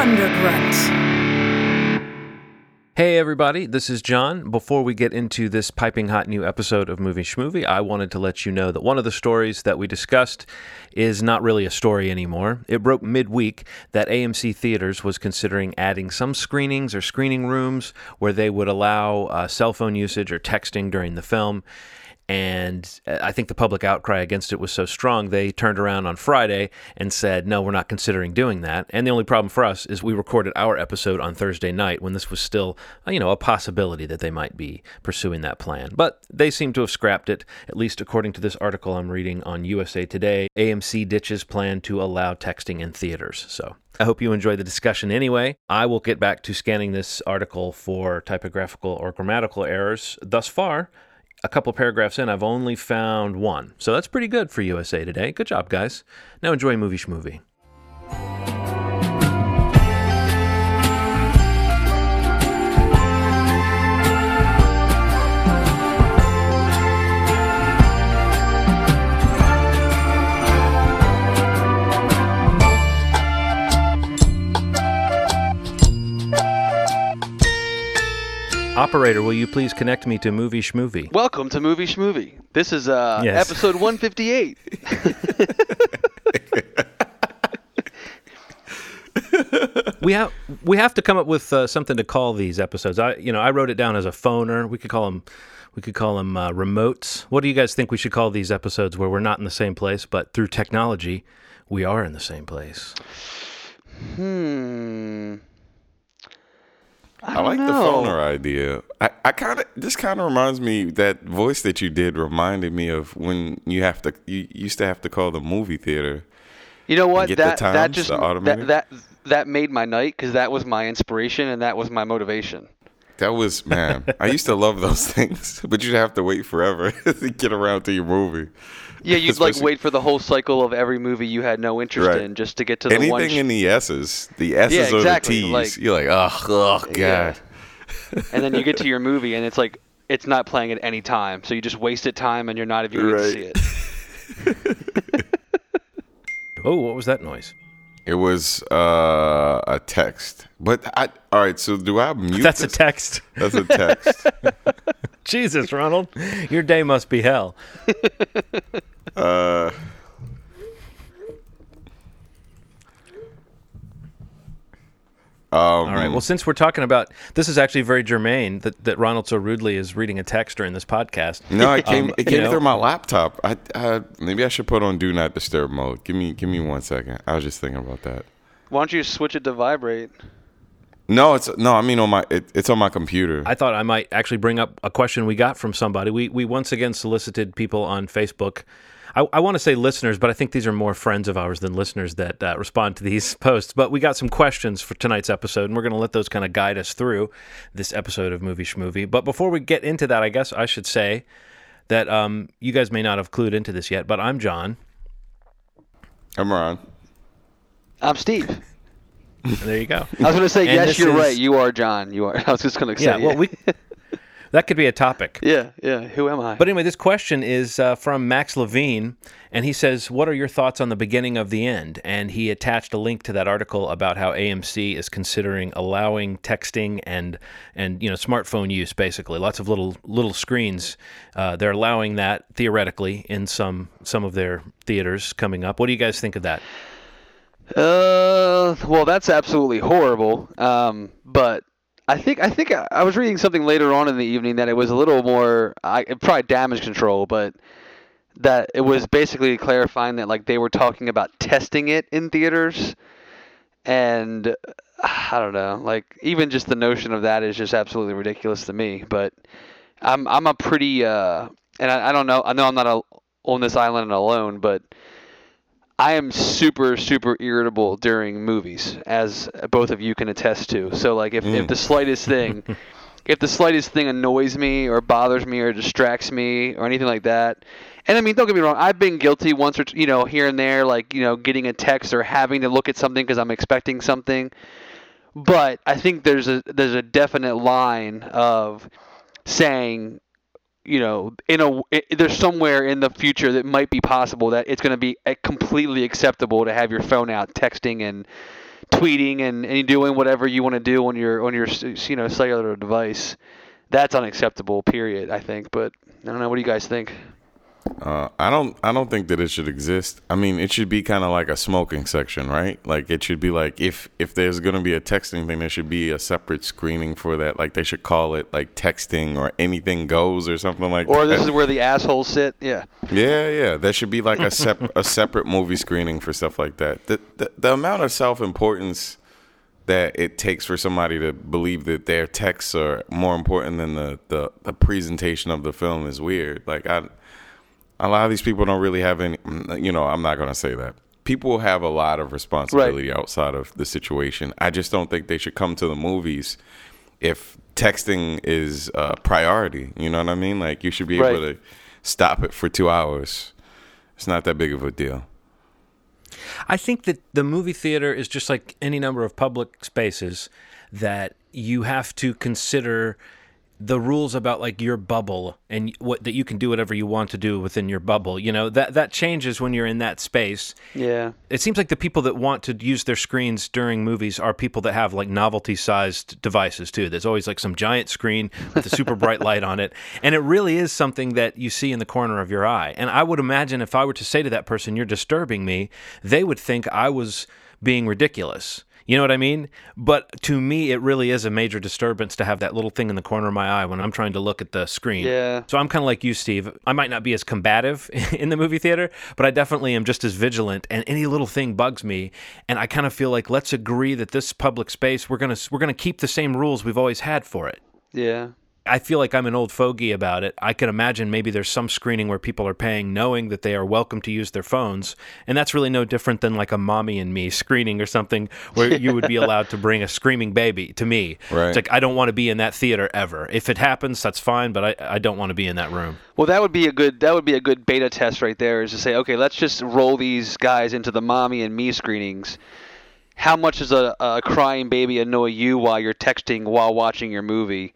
Thundergrunt. Hey everybody, this is John. Before we get into this piping hot new episode of Movie Schmovie, I wanted to let you know that one of the stories that we discussed is not really a story anymore. It broke midweek that AMC Theaters was considering adding some screenings or screening rooms where they would allow uh, cell phone usage or texting during the film. And uh, I think the public outcry against it was so strong, they turned around on Friday and said, no, we're not considering doing that. And the only problem for us is we recorded our episode on Thursday night when this was still, uh, you know, a possibility that they might be pursuing that plan. But they seem to have scrapped it, at least according to this article I'm reading on USA Today. AMC ditches plan to allow texting in theaters. So I hope you enjoy the discussion anyway. I will get back to scanning this article for typographical or grammatical errors. Thus far, a couple paragraphs in, I've only found one. So that's pretty good for USA Today. Good job, guys. Now enjoy Movie Schmovie. Operator, will you please connect me to Movie Schmovie? Welcome to Movie Schmovie. This is uh, Yes. episode 158. we have we have to come up with uh, something to call these episodes. I you know I wrote it down as a phoner. We could call them we could call them uh, remotes. What do you guys think we should call these episodes where we're not in the same place, but through technology we are in the same place? Hmm. I, I like don't the know. phoner idea. I, I kind of this kind of reminds me that voice that you did reminded me of when you have to you used to have to call the movie theater. You know what? get the That that just that, that that made my night because that was my inspiration and that was my motivation. That was man. I used to love those things, but you'd have to wait forever to get around to your movie. Yeah, you'd like wait for the whole cycle of every movie you had no interest Right. in just to get to the one. Anything sh- in the S's, the S's Yeah, or exactly, the T's, like- you're like, oh, oh god. Yeah. and then you get to your movie and it's like it's not playing at any time, so you just wasted time and you're not even going to see it. Oh, what was that noise? It was uh, a text, but I. All right, so do I mute? That's a text. That's a text. Jesus, Ronald, your day must be hell. uh, um, All right. Well, since we're talking about this, is actually very germane that, that Ronald so rudely is reading a text during this podcast. No, it came. Um, it you came know- through my laptop. I, I maybe I should put on do not disturb mode. Give me give me one second. I was just thinking about that. Why don't you switch it to vibrate? No, it's no. I mean on my it, it's on my computer. I thought I might actually bring up a question we got from somebody. We we once again solicited people on Facebook. I, I want to say listeners, but I think these are more friends of ours than listeners that uh, respond to these posts. But we got some questions for tonight's episode, and we're going to let those kind of guide us through this episode of Movie Schmovie. But before we get into that, I guess I should say that um, you guys may not have clued into this yet, but I'm John. I'm Ron. I'm Steve. And there you go. I was going to say And yes, you're is- right. You are John. You are. I was just going to say yeah, well, we that could be a topic. Yeah, yeah. Who am I? But anyway, this question is uh, from Max Levine, and he says, "What are your thoughts on the beginning of the end?" And he attached a link to that article about how AMC is considering allowing texting and and you know smartphone use, basically lots of little little screens. Uh, they're allowing that theoretically in some some of their theaters coming up. What do you guys think of that? Uh, well, that's absolutely horrible. Um, but I think I think I, was reading something later on in the evening that it was a little more, I probably damage control, but that it was basically clarifying that like they were talking about testing it in theaters, and I don't know, like even just the notion of that is just absolutely ridiculous to me. But I'm I'm a pretty uh, and I, I don't know, I know I'm not a, on this island alone, but I am super super irritable during movies, as both of you can attest to. So like if, if mm. the slightest thing, if the slightest thing annoys me or bothers me or distracts me or anything like that, and I mean don't get me wrong, I've been guilty once or t- you know here and there, like you know getting a text or having to look at something because I'm expecting something. But I think there's a there's a definite line of saying you know, in a i there's somewhere in the future that might be possible that it's going to be completely acceptable to have your phone out texting and tweeting and, and doing whatever you want to do on your on your you know cellular device. That's unacceptable. Period. I think. But I don't know. What do you guys think? Uh, I don't. I don't think that it should exist. I mean, it should be kind of like a smoking section, right? Like it should be like if if there's gonna be a texting thing, there should be a separate screening for that. Like they should call it like texting or anything goes or something like Or that. this is where the assholes sit. Yeah. Yeah, yeah. There should be like a sep- a separate movie screening for stuff like that. The the, the amount of self importance that it takes for somebody to believe that their texts are more important than the, the, the presentation of the film is weird. Like I a lot of these people don't really have any mm, you know, I'm not gonna say that. People have a lot of responsibility outside of the situation. I just don't think they should come to the movies if texting is a priority. You know what I mean? Like you should be able Right. to stop it for two hours. It's not that big of a deal. I think that the movie theater is just like any number of public spaces that you have to consider the rules about like your bubble and what that you can do whatever you want to do within your bubble. You know, that that changes when you're in that space. Yeah. It seems like the people that want to use their screens during movies are people that have like novelty sized devices too. There's always like some giant screen with a super bright light on it. And it really is something that you see in the corner of your eye. And I would imagine if I were to say to that person, You're disturbing me, they would think I was being ridiculous. You know what I mean? But to me, it really is a major disturbance to have that little thing in the corner of my eye when I'm trying to look at the screen. Yeah. So I'm kind of like you, Steve. I might not be as combative in the movie theater, but I definitely am just as vigilant. And any little thing bugs me, and I kind of feel like let's agree that this public space we're gonna we're gonna keep the same rules we've always had for it. Yeah. I feel like I'm an old fogey about it. I can imagine maybe there's some screening where people are paying knowing that they are welcome to use their phones. And that's really no different than like a mommy and me screening or something where you would be allowed to bring a screaming baby to me. Right. It's like, I don't want to be in that theater ever. If it happens, that's fine, but I, I don't want to be in that room. Well, that would be a good that would be a good beta test right there. Is to say, okay, let's just roll these guys into the mommy and me screenings. How much does a, a crying baby annoy you while you're texting while watching your movie?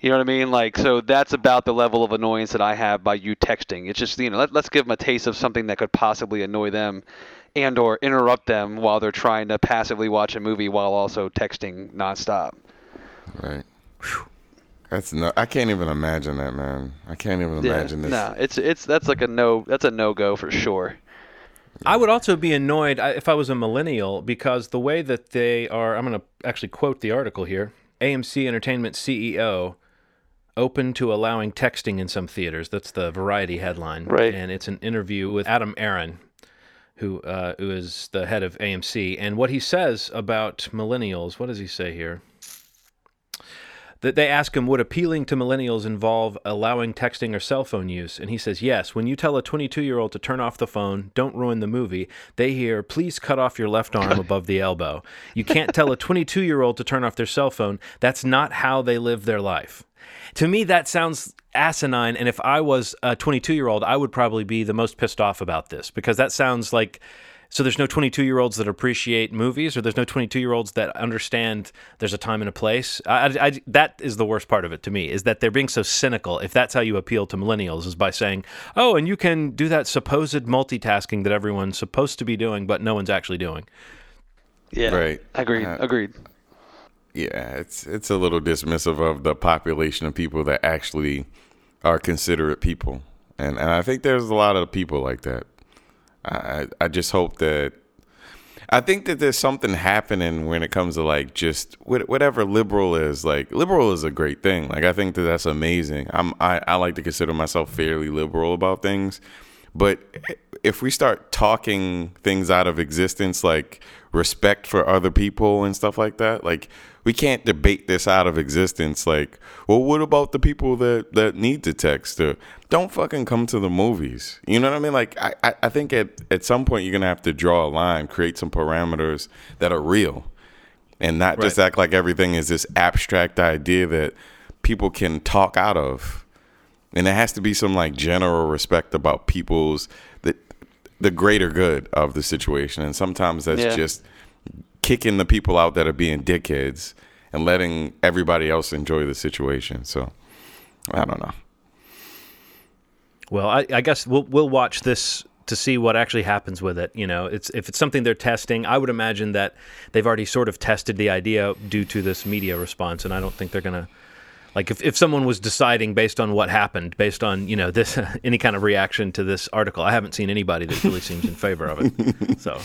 You know what I mean? Like, so that's about the level of annoyance that I have by you texting. It's just you know, let, let's give them a taste of something that could possibly annoy them, and or interrupt them while they're trying to passively watch a movie while also texting nonstop. Right. That's no. I can't even imagine that, man. I can't even imagine this. No, it's it's that's like a no. That's a no go for sure. I would also be annoyed if I was a millennial because the way that they are, I'm going to actually quote the article here AMC Entertainment CEO open to allowing texting in some theaters. That's the Variety headline. Right. And it's an interview with Adam Aron, who, uh, who is the head of AMC. And what he says about millennials, what does he say here? that they ask him would appealing to millennials involve allowing texting or cell phone use and he says yes when you tell a 22 year old to turn off the phone don't ruin the movie they hear please cut off your left arm above the elbow you can't tell a 22 year old to turn off their cell phone that's not how they live their life to me that sounds asinine and if i was a 22 year old i would probably be the most pissed off about this because that sounds like so there's no 22 year olds that appreciate movies, or there's no 22 year olds that understand there's a time and a place. I, I- I- that is the worst part of it to me is that they're being so cynical. If that's how you appeal to millennials, is by saying, "Oh, and you can do that supposed multitasking that everyone's supposed to be doing, but no one's actually doing." Yeah. Right. Agreed. Uh, Agreed. Yeah, it's it's a little dismissive of the population of people that actually are considerate people, and and I think there's a lot of people like that. I I just hope that I think that there's something happening when it comes to like just whatever liberal is. Like liberal is a great thing. Like I think that that's amazing. I'm I, I like to consider myself fairly liberal about things, but if we start talking things out of existence, like respect for other people and stuff like that, like we can't debate this out of existence. Like, well, what about the people that that need to text? Or don't fucking come to the movies. You know what I mean? Like, I I, I think at at some point you're gonna have to draw a line, create some parameters that are real, and not just act like everything is this abstract idea that people can talk out of and there has to be some like general respect about people's the the greater good of the situation and sometimes that's Yeah. just kicking the people out that are being dickheads and letting everybody else enjoy the situation so i don't know Well, I, I guess we'll we'll watch this to see what actually happens with it. You know, it's if it's something they're testing, I would imagine that they've already sort of tested the idea due to this media response, and I don't think they're gonna. Like if, if someone was deciding based on what happened, based on you know this any kind of reaction to this article, I haven't seen anybody that really seems in favor of it. So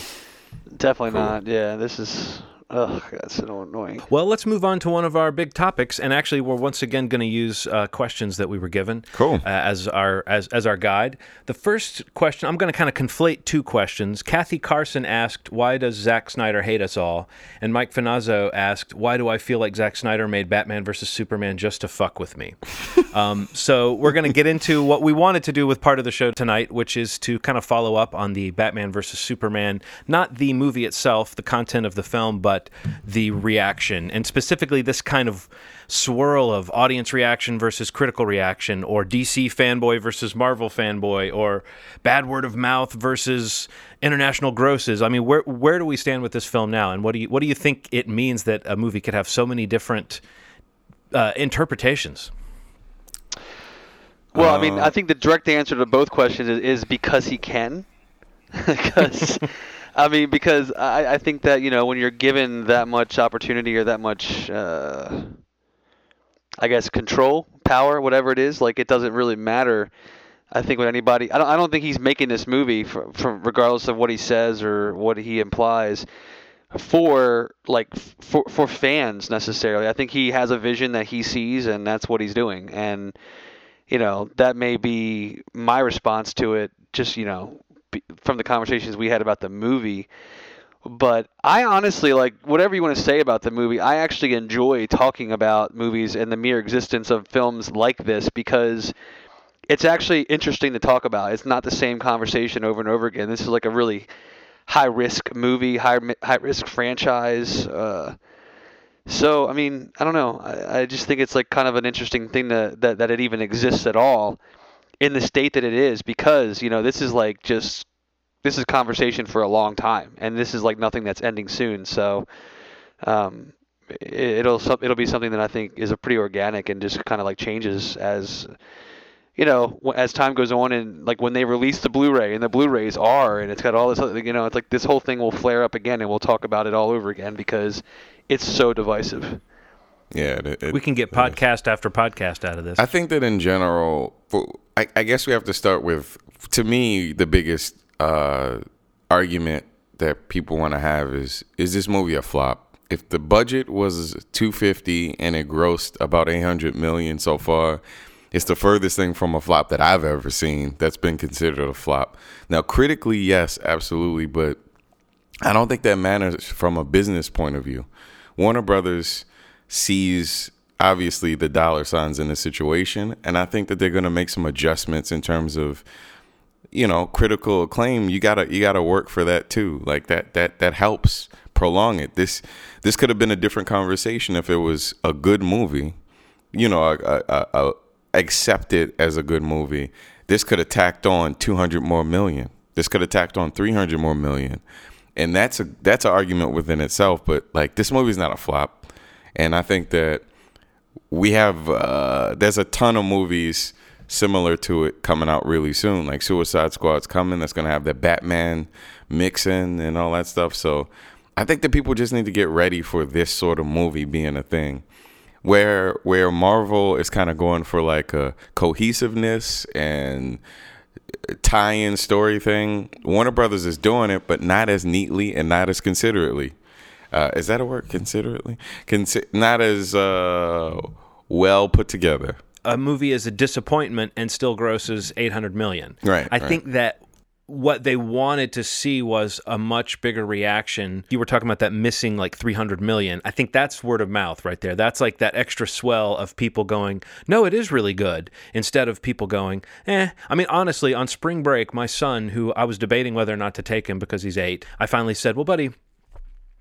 Definitely not. Yeah, this is. Ugh, that's so annoying. Well, let's move on to one of our big topics, and actually, we're once again going to use uh, questions that we were given, Cool. uh, as our as as our guide. The first question, I'm going to kind of conflate two questions. Kathy Carson asked, "Why does Zack Snyder hate us all?" And Mike Finazzo asked, "Why do I feel like Zack Snyder made Batman versus Superman just to fuck with me?" um, so we're going to get into what we wanted to do with part of the show tonight, which is to kind of follow up on the Batman versus Superman, not the movie itself, the content of the film, but the reaction, and specifically this kind of swirl of audience reaction versus critical reaction, or DC fanboy versus Marvel fanboy, or bad word of mouth versus international grosses. I mean, where where do we stand with this film now, and what do you what do you think it means that a movie could have so many different uh, interpretations? Well, I mean, I think the direct answer to both questions is, is because he can. Because, I mean, because I, I think that you know when you're given that much opportunity or that much, uh, I guess, control, power, whatever it is, like it doesn't really matter. I think with anybody, I don't, I don't think he's making this movie for, for regardless of what he says or what he implies for like for for fans necessarily. I think he has a vision that he sees and that's what he's doing. And you know, that may be my response to it just, you know, from the conversations we had about the movie. But I honestly like whatever you want to say about the movie. I actually enjoy talking about movies and the mere existence of films like this because it's actually interesting to talk about. It's not the same conversation over and over again. This is like a really high risk movie, high high risk franchise. Uh, so I mean, I don't know. I, I just think it's like kind of an interesting thing that, that that it even exists at all in the state that it is because you know this is like just this is conversation for a long time and this is like nothing that's ending soon. So um, it, it'll it'll be something that I think is a pretty organic and just kind of like changes as you know, as time goes on and like when they release the Blu-ray and the Blu-rays are and it's got all this, other, you know, it's like this whole thing will flare up again and we'll talk about it all over again because it's so divisive. Yeah, it, it- We can get podcast after podcast out of this. I think that in general, for, I, I guess we have to start with, to me, the biggest uh, argument that people want to have is: Is this movie a flop? If the budget was 250 and it grossed about 800 million so far, it's the furthest thing from a flop that I've ever seen that's been considered a flop. Now, critically, yes, absolutely, but I don't think that matters from a business point of view. Warner Brothers sees obviously the dollar signs in the situation, and I think that they're going to make some adjustments in terms of you know critical acclaim. You gotta you gotta work for that too. Like that that that helps prolong it. This this could have been a different conversation if it was a good movie. You know, a, a, a, a accept it as a good movie. This could have tacked on 200 more million. This could have tacked on 300 more million. And that's a that's an argument within itself, but like this movie's not a flop. And I think that we have uh, there's a ton of movies similar to it coming out really soon. Like Suicide Squad's coming. That's gonna have the Batman mixing and all that stuff. So I think that people just need to get ready for this sort of movie being a thing. Where where Marvel is kind of going for like a cohesiveness and tie-in story thing. Warner Brothers is doing it, but not as neatly and not as considerately. Uh, is that a word? Considerately, Consi- not as uh, well put together. a movie is a disappointment and still grosses 800 million. Right, I right. think that what they wanted to see was a much bigger reaction. You were talking about that missing like 300 million. I think that's word of mouth right there. That's like that extra swell of people going, "No, it is really good," instead of people going, "Eh." I mean, honestly, on spring break, my son, who I was debating whether or not to take him because he's 8, I finally said, "Well, buddy,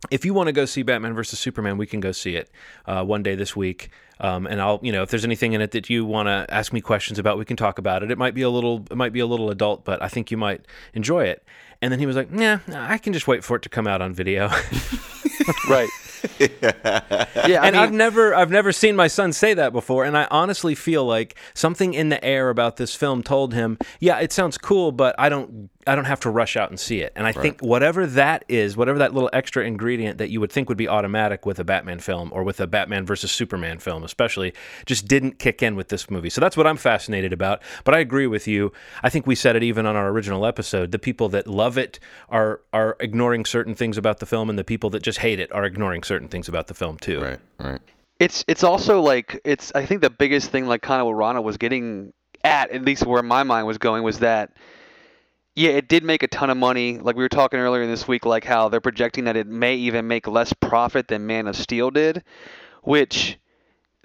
if you want to go see Batman versus Superman, we can go see it uh, one day this week. Um, and I'll, you know, if there's anything in it that you want to ask me questions about, we can talk about it. It might be a little, it might be a little adult, but I think you might enjoy it. And then he was like, "Nah, I can just wait for it to come out on video." Right. yeah. I and mean, I've never, I've never seen my son say that before. And I honestly feel like something in the air about this film told him, "Yeah, it sounds cool, but I don't, I don't have to rush out and see it. And I think whatever that is, whatever that little extra ingredient that you would think would be automatic with a Batman film or with a Batman versus Superman film, especially, just didn't kick in with this movie. So that's what I'm fascinated about. But I agree with you. I think we said it even on our original episode. The people that love it are are ignoring certain things about the film, and the people that just hate it are ignoring certain things about the film too. Right, right. It's it's also like it's I think the biggest thing like kind of what Rana was getting at, at least where my mind was going, was that yeah, it did make a ton of money. Like we were talking earlier this week, like how they're projecting that it may even make less profit than Man of Steel did, which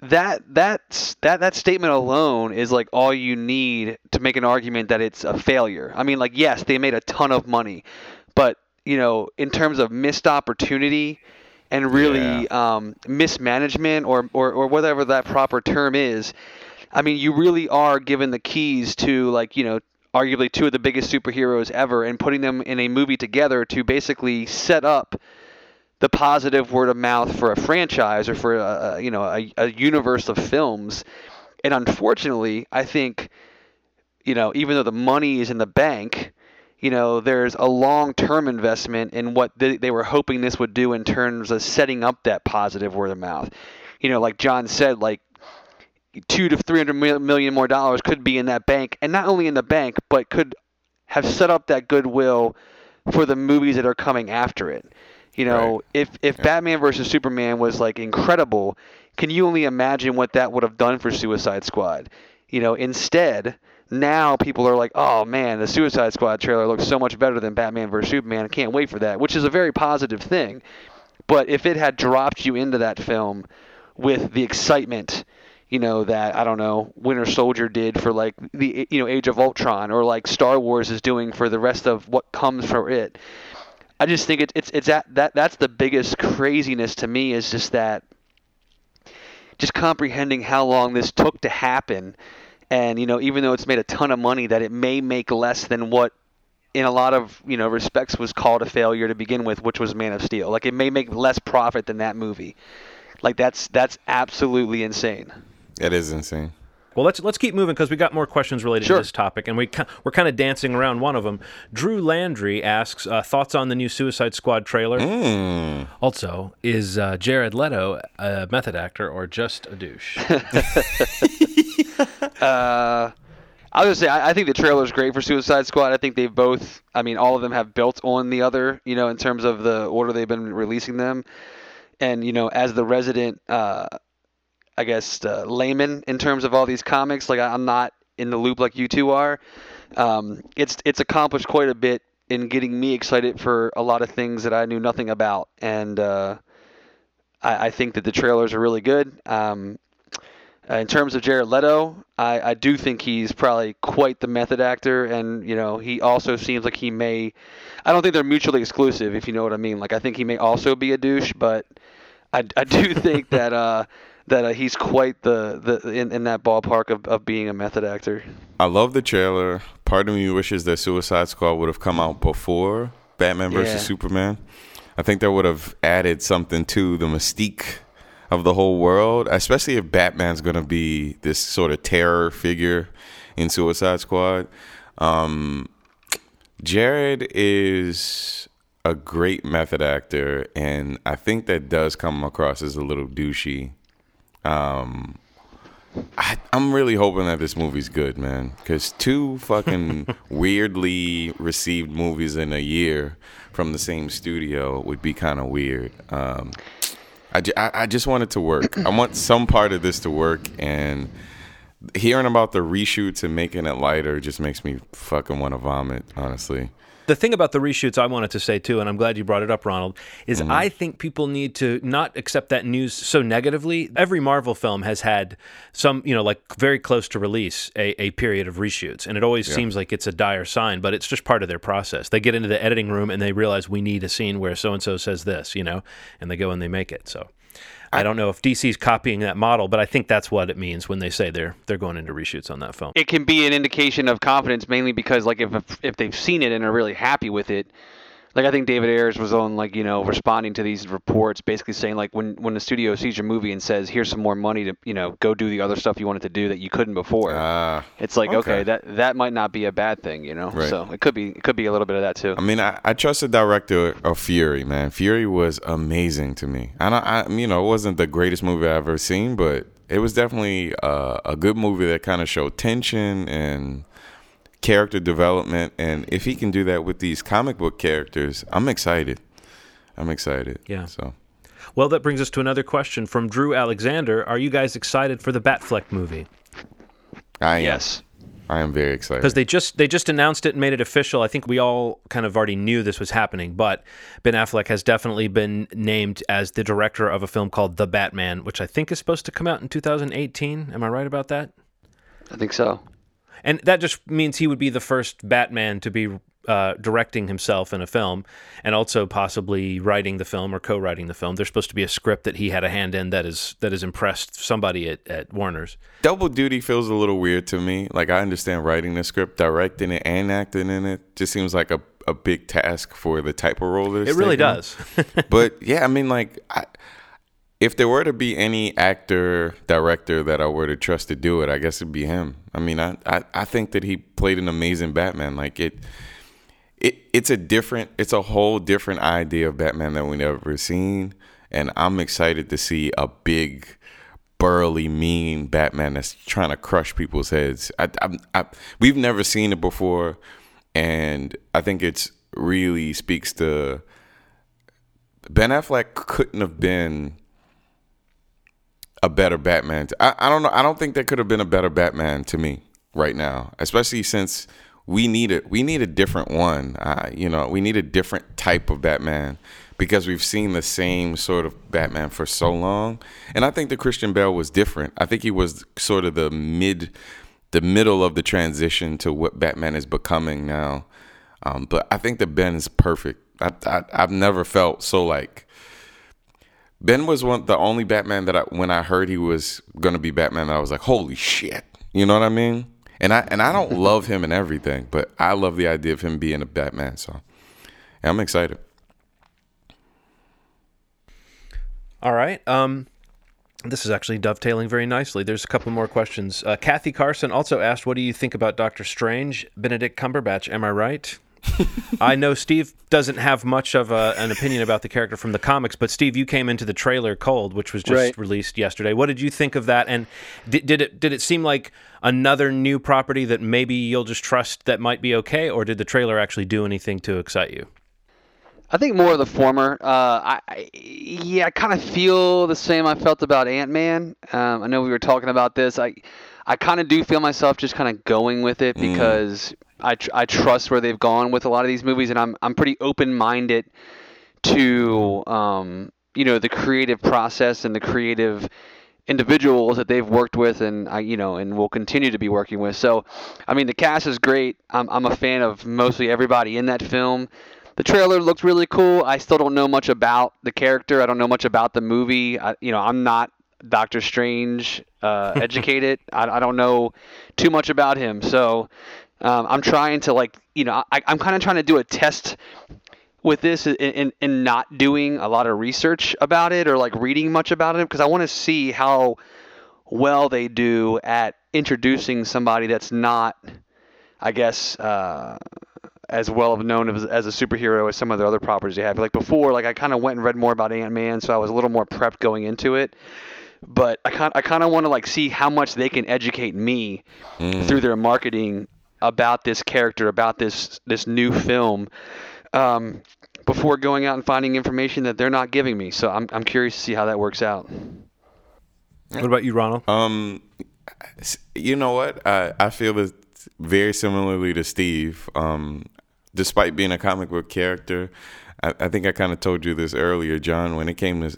that that's that that statement alone is like all you need to make an argument that it's a failure. I mean, like yes, they made a ton of money, but you know, in terms of missed opportunity and really Yeah. um, mismanagement or, or or whatever that proper term is, I mean, you really are given the keys to like you know arguably two of the biggest superheroes ever and putting them in a movie together to basically set up the positive word of mouth for a franchise or for a, you know a, a universe of films. And unfortunately, I think you know even though the money is in the bank, you know there's a long-term investment in what they, they were hoping this would do in terms of setting up that positive word of mouth. You know, like John said, like two to three hundred million more dollars could be in that bank, and not only in the bank, but could have set up that goodwill for the movies that are coming after it. You know, Right. if if Batman versus Superman was like incredible, can you only imagine what that would have done for Suicide Squad? You know, instead, now people are like, "Oh man, the Suicide Squad trailer looks so much better than Batman versus Superman. I can't wait for that," which is a very positive thing. But if it had dropped you into that film with the excitement, you know, that I don't know, Winter Soldier did for like the you know Age of Ultron, or like Star Wars is doing for the rest of what comes for it. I just think it, it's it's that that that's the biggest craziness to me is just that just comprehending how long this took to happen, and you know even though it's made a ton of money, that it may make less than what in a lot of you know respects was called a failure to begin with, which was Man of Steel. Like it may make less profit than that movie. Like that's that's absolutely insane. It is insane. Well, let's let's keep moving because we got more questions related Sure. to this topic, and we we're kind of dancing around one of them. Drew Landry asks uh, thoughts on the new Suicide Squad trailer. Mm. Also, is uh, Jared Leto a method actor or just a douche? Uh, I was gonna say I, I think the trailer is great for Suicide Squad. I think they've both. I mean, all of them have built on the other. You know, in terms of the order they've been releasing them, and you know, as the resident, uh, I guess uh, layman in terms of all these comics, like I'm not in the loop like you two are. Um, it's it's accomplished quite a bit in getting me excited for a lot of things that I knew nothing about, and uh, I, I think that the trailers are really good. Um, uh, in terms of Jared Leto, I, I do think he's probably quite the method actor, and you know he also seems like he may. I don't think they're mutually exclusive, if you know what I mean. Like I think he may also be a douche, but I, I do think that uh, that uh, he's quite the, the in, in that ballpark of, of being a method actor. I love the trailer. Part of me wishes that Suicide Squad would have come out before Batman versus Yeah. Superman. I think that would have added something to the mystique of the whole world, especially if Batman's going to be this sort of terror figure in Suicide Squad. Um, Jared is a great method actor, and I think that does come across as a little douchey. Um, I, I'm really hoping that this movie's good, man. Because two fucking weirdly received movies in a year from the same studio would be kind of weird. Um, I, ju- I, I just want it to work. I want some part of this to work, and hearing about the reshoots and making it lighter just makes me fucking want to vomit. Honestly, the thing about the reshoots I wanted to say too, and I'm glad you brought it up, Ronald, is Mm-hmm. I think people need to not accept that news so negatively. Every Marvel film has had some, you know, like very close to release, a, a period of reshoots, and it always seems like it's a dire sign, but it's just part of their process. They get into the editing room and they realize we need a scene where so and so says this, you know, and they go and they make it. So. I don't know if DC's copying that model, but I think that's what it means when they say they're they're going into reshoots on that film. It can be an indication of confidence, mainly because like if if they've seen it and are really happy with it, like I think David Ayers was on like you know responding to these reports, basically saying like when when the studio sees your movie and says here's some more money to you know go do the other stuff you wanted to do that you couldn't before. Ah, it's like okay. okay. that that might not be a bad thing, you know. Right. So it could be it could be a little bit of that too. I mean, I, I trust the director of Fury, man. Fury was amazing to me. I don't, I, you know, it wasn't the greatest movie I've ever seen, but it was definitely uh, a good movie that kind of showed tension and character development. And if he can do that with these comic book characters, I'm excited. I'm excited. Yeah. So Well, that brings us to another question from Drew Alexander. Are you guys excited for the Batfleck movie? I am. yes. I am very excited. Because they just they just announced it and made it official. I think we all kind of already knew this was happening, but Ben Affleck has definitely been named as the director of a film called The Batman, which I think is supposed to come out in 2018. Am I right about that? I think so. And that just means he would be the first Batman to be uh, directing himself in a film and also possibly writing the film or co-writing the film. There's supposed to be a script that he had a hand in that is that has impressed somebody at, at Warner's. Double duty feels a little weird to me. Like I understand writing the script, directing it, and acting in it. Just seems like a, a big task for the type of role that It really taking does. but yeah, I mean, like, I, if there were to be any actor director that I were to trust to do it, I guess it'd be him. I mean, I, I, I think that he played an amazing Batman. Like it, it, it's a different, it's a whole different idea of Batman that we've ever seen, and I'm excited to see a big. Burly, mean Batman that's trying to crush people's heads. I, I, I, we've never seen it before, and I think it's really speaks to Ben Affleck couldn't have been a better Batman. I, I don't know. I don't think there could have been a better Batman to me right now, especially since we need it. We need a different one. Uh, you know, we need a different type of Batman because we've seen the same sort of Batman for so long. And I think the Christian Bale was different. I think he was sort of the mid, the middle of the transition to what Batman is becoming now. Um, but I think the Ben is perfect. I, I I've never felt so like Ben was one the only Batman that I when I heard he was gonna be Batman, I was like, holy shit. You know what I mean? And I and I don't love him and everything, but I love the idea of him being a Batman. So yeah, I'm excited. All right. Um, this is actually dovetailing very nicely. There's a couple more questions. Uh, Kathy Carson also asked, "What do you think about Doctor Strange, Benedict Cumberbatch? Am I right?" I know Steve doesn't have much of a, an opinion about the character from the comics, but Steve, you came into the trailer cold, which was just Right. released yesterday. What did you think of that? And did, did it did it seem like another new property that maybe you'll just trust that might be okay, or did the trailer actually do anything to excite you? I think more of the former. Uh, I, I yeah, I kind of feel the same I felt about Ant Man. Um, I know we were talking about this. I I kind of do feel myself just kind of going with it because I tr- I trust where they've gone with a lot of these movies, and I'm I'm pretty open minded to um, you know the creative process and the creative individuals that they've worked with and I you know and will continue to be working with. So, I mean the cast is great. I'm I'm a fan of mostly everybody in that film. The trailer looked really cool. I still don't know much about the character. I don't know much about the movie. I, you know, I'm not Doctor Strange uh, educated. I, I don't know too much about him. So um, I'm trying to like, you know, I, I'm kind of trying to do a test with this in, in, in not doing a lot of research about it or like reading much about it because I want to see how well they do at introducing somebody that's not, I guess, uh, as well known as, as a superhero as some of the other properties they have. Like before, like I kind of went and read more about Ant Man, so I was a little more prepped going into it. But I kind I kind of want to like see how much they can educate me through their marketing about this character, about this this new film, um, before going out and finding information that they're not giving me. So I'm I'm curious to see how that works out. What about you, Ronald? Um, you know what? I I feel that very similarly to Steve. Um, despite being a comic book character, I, I think I kind of told you this earlier, John. When it came to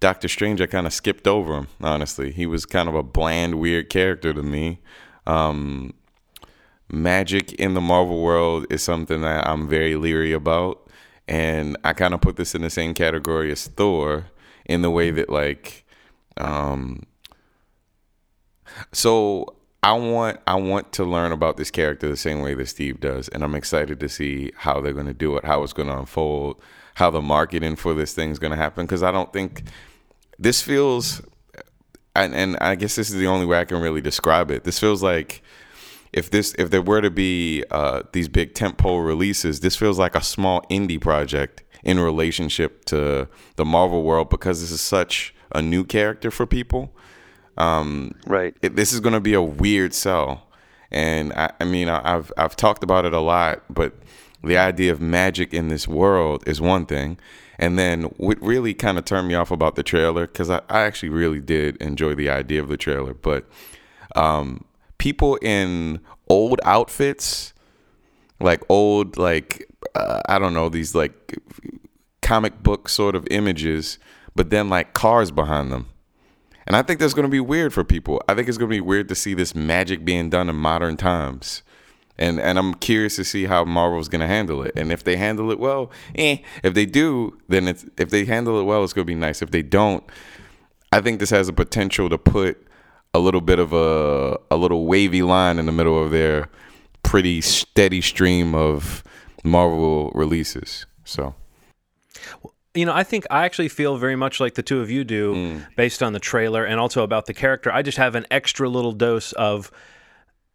Doctor Strange, I kind of skipped over him. Honestly, he was kind of a bland, weird character to me. Um, magic in the Marvel world is something that I'm very leery about, and I kind of put this in the same category as Thor in the way that like, um, so I want I want to learn about this character the same way that Steve does, and I'm excited to see how they're going to do it, how it's going to unfold, how the marketing for this thing's going to happen. Because I don't think this feels, and, and I guess this is the only way I can really describe it. This feels like if this if there were to be uh, these big tentpole releases, this feels like a small indie project in relationship to the Marvel world because this is such a new character for people. Um, Right. it, this is going to be a weird sell, and I, I mean I, I've I've talked about it a lot, but the idea of magic in this world is one thing, and then what really kind of turned me off about the trailer because I, I actually really did enjoy the idea of the trailer, but um, people in old outfits, like old like uh, I don't know these like comic book sort of images, but then like cars behind them. And I think that's going to be weird for people. I think it's going to be weird to see this magic being done in modern times. And and I'm curious to see how Marvel's to handle it. And if they handle it well, eh. If they do, then it's if they handle it well, it's to be nice. If they don't, I think this has a potential to put a little bit of a a little wavy line in the middle of their pretty steady stream of Marvel releases. So You know, I think I actually feel very much like the two of you do Mm. based on the trailer and also about the character. I just have an extra little dose of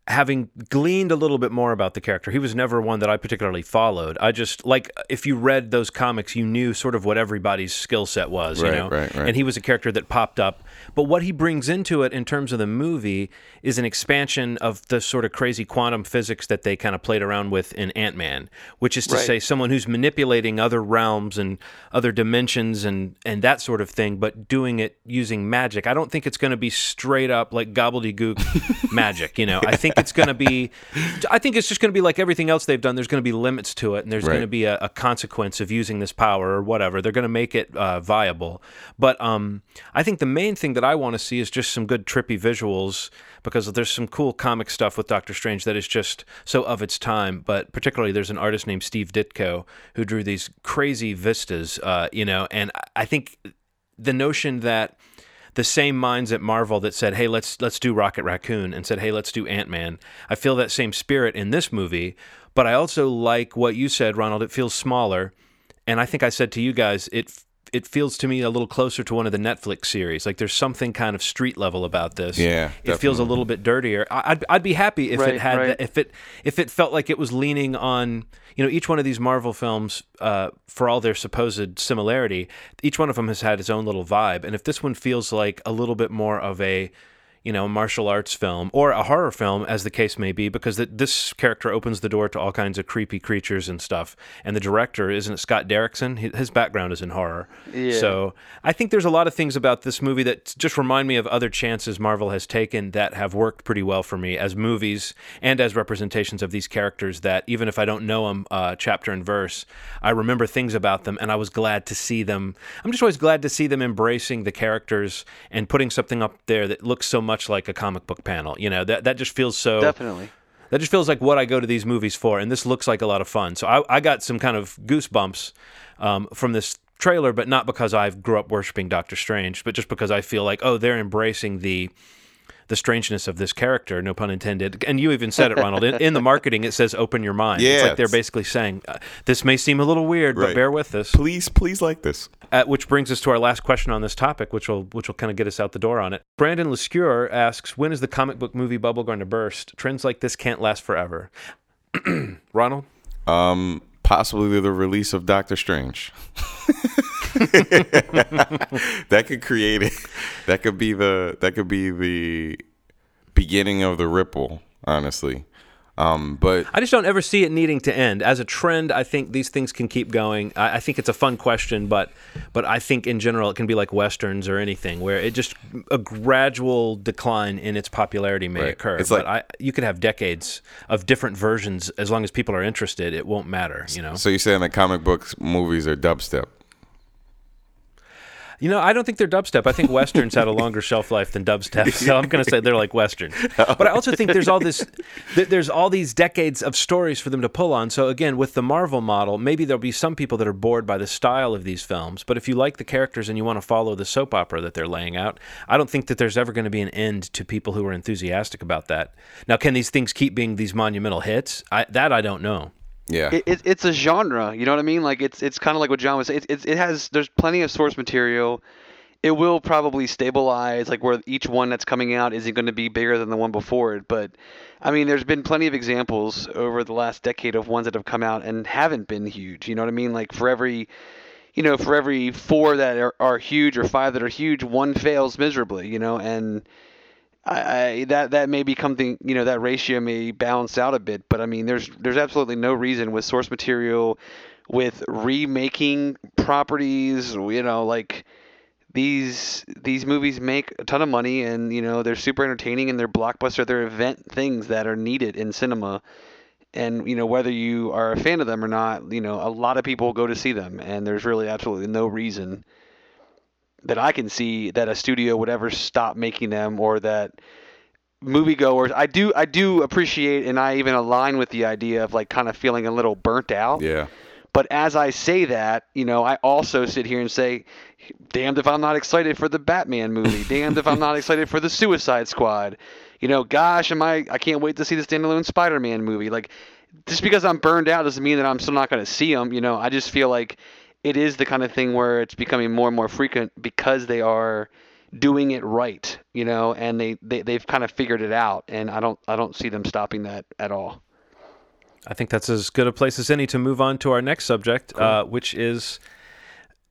having gleaned a little bit more about the character. He was never one that I particularly followed. I just like if you read those comics, you knew sort of what everybody's skill set was, you know. right, right. And he was a character that popped up. But what he brings into it in terms of the movie is an expansion of the sort of crazy quantum physics that they kind of played around with in Ant-Man, which is to Right. say someone who's manipulating other realms and other dimensions and and that sort of thing, but doing it using magic. I don't think it's going to be straight up like gobbledygook magic. You know, I think it's going to be. I think it's just going to be like everything else they've done. There's going to be limits to it, and there's going to be a, a consequence of using this power or whatever. They're going to make it uh, viable. But um, I think the main thing that I want to see is just some good trippy visuals because there's some cool comic stuff with Doctor Strange that is just so of its time. But particularly, there's an artist named Steve Ditko who drew these crazy vistas, uh, you know, and I- think the notion that the same minds at Marvel that said, "Hey, let's let's do Rocket Raccoon," and said, "Hey, let's do Ant Man." I feel that same spirit in this movie, but I also like what you said, Ronald. It feels smaller, and I think I said to you guys, it it feels to me a little closer to one of the Netflix series. Like there's something kind of street level about this. Yeah, it feels a little bit dirtier. I- I'd I'd be happy if Right, it had right. that if it if it felt like it was leaning on you know each one of these Marvel films uh, for all their supposed similarity, each one of them has had its own little vibe, and if this one feels like a little bit more of a you know martial arts film or a horror film as the case may be because th- this character opens the door to all kinds of creepy creatures and stuff and the director isn't it scott derrickson. His background is in horror. Yeah. so i think there's a lot of things about this movie that just remind me of other chances marvel has taken that have worked pretty well for me as movies and as representations of these characters that even if i don't know them uh, chapter and verse i remember things about them and i was glad to see them. I'm just always glad to see them embracing the characters and putting something up there that looks so much like a comic book panel you know that, that just feels so Definitely. that just feels like what I go to these movies for, and this looks like a lot of fun. So I, I got some kind of goosebumps um, from this trailer, but not because I grew up worshiping Doctor Strange, but just because I feel like, oh, they're embracing the the strangeness of this character, no pun intended. And you even said it, Ronald. In, in the marketing, it says "open your mind." it's Yeah, like they're basically saying, uh, "This may seem a little weird, but bear with us." please, please like this. Uh, which brings us to our last question on this topic, which will which will kind of get us out the door on it. Brandon Lescure asks, "When is the comic book movie bubble going to burst? Trends like this can't last forever." Ronald, Um, possibly the release of Doctor Strange. that could create it. That could be the that could be the beginning of the ripple. Honestly, um, but I just don't ever see it needing to end. As a trend, I think these things can keep going. I, I think it's a fun question, but but I think in general it can be like westerns or anything, where it just a gradual decline in its popularity may Right. occur. It's but like- I, you could have decades of different versions as long as people are interested. It won't matter, you know. so you're saying that comic books movies are dubstep? You know, I don't think they're dubstep. I think westerns had a longer shelf life than dubstep, so I'm going to say they're like western. But I also think there's all this, th- there's all these decades of stories for them to pull on. So again, with the Marvel model, maybe there'll be some people that are bored by the style of these films. But if you like the characters and you want to follow the soap opera that they're laying out, I don't think that there's ever going to be an end to people who are enthusiastic about that. Now, can these things keep being these monumental hits? I, that I don't know. Yeah. It, it, it's a genre. You know what I mean? Like it's it's kind of like what John was saying. It, it, it has there's plenty of source material. It will probably stabilize, like where each one that's coming out isn't going to be bigger than the one before it. But I mean, there's been plenty of examples over the last decade of ones that have come out and haven't been huge. You know what I mean? Like for every you know, for every four that are, are huge or five that are huge, one fails miserably, you know, and I, that that may be something you know that ratio may balance out a bit, but I mean there's there's absolutely no reason with source material, with remaking properties, you know like these these movies make a ton of money and you know they're super entertaining and they're blockbuster, they're event things that are needed in cinema, and you know whether you are a fan of them or not, you know a lot of people go to see them, and there's really absolutely no reason that I can see that a studio would ever stop making them or that moviegoers I do I do appreciate and I even align with the idea of like kind of feeling a little burnt out. Yeah. But as I say that, you know, I also sit here and say, damned if I'm not excited for the Batman movie. damned if I'm not excited for the Suicide Squad. You know, gosh, am I I can't wait to see the standalone Spider-Man movie. Like just because I'm burned out doesn't mean that I'm still not going to see them, you know. I just feel like it is the kind of thing where it's becoming more and more frequent because they are doing it right, you know, and they, they they've kind of figured it out, and I don't I don't see them stopping that at all. I think that's as good a place as any to move on to our next subject, cool. uh, which is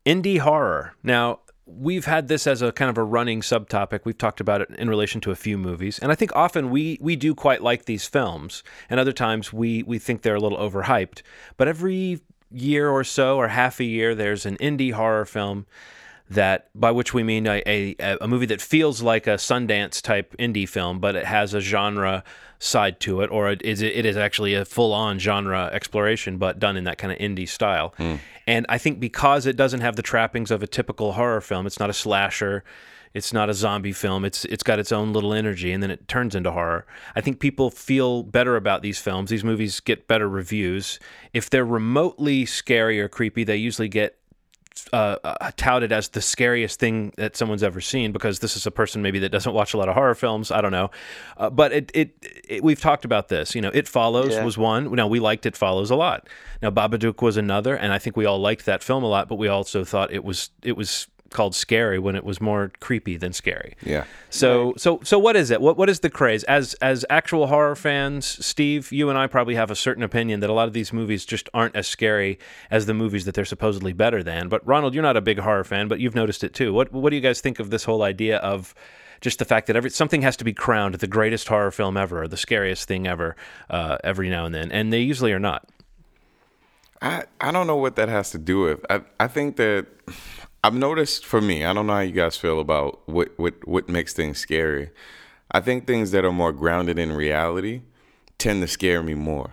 indie horror. Now, we've had this as a kind of a running subtopic. We've talked about it in relation to a few movies, and I think often we we do quite like these films, and other times we we think they're a little overhyped. But every year or so, or half a year, there's an indie horror film that by which we mean a, a, a movie that feels like a Sundance type indie film, but it has a genre side to it, or it is, it is actually a full on genre exploration, but done in that kind of indie style. Mm. And I think because it doesn't have the trappings of a typical horror film, it's not a slasher. It's not a zombie film. It's it's got its own little energy, and then it turns into horror. I think people feel better about these films. These movies get better reviews. If they're remotely scary or creepy, they usually get uh, uh, touted as the scariest thing that someone's ever seen because this is a person maybe that doesn't watch a lot of horror films. I don't know, uh, but it, it, it, we've talked about this. You know, It Follows yeah. was one. Now we liked It Follows a lot. Now Babadook was another, and I think we all liked that film a lot. But we also thought it was it was called scary when it was more creepy than scary. Yeah. So right. so so what is it? What what is the craze? As as actual horror fans, Steve, you and I probably have a certain opinion that a lot of these movies just aren't as scary as the movies that they're supposedly better than. But Ronald, you're not a big horror fan, but you've noticed it too. What what do you guys think of this whole idea of just the fact that every something has to be crowned the greatest horror film ever or the scariest thing ever uh, every now and then, and they usually are not. I I don't know what that has to do with. I I think that I've noticed for me, I don't know how you guys feel about what what what makes things scary. I think things that are more grounded in reality tend to scare me more.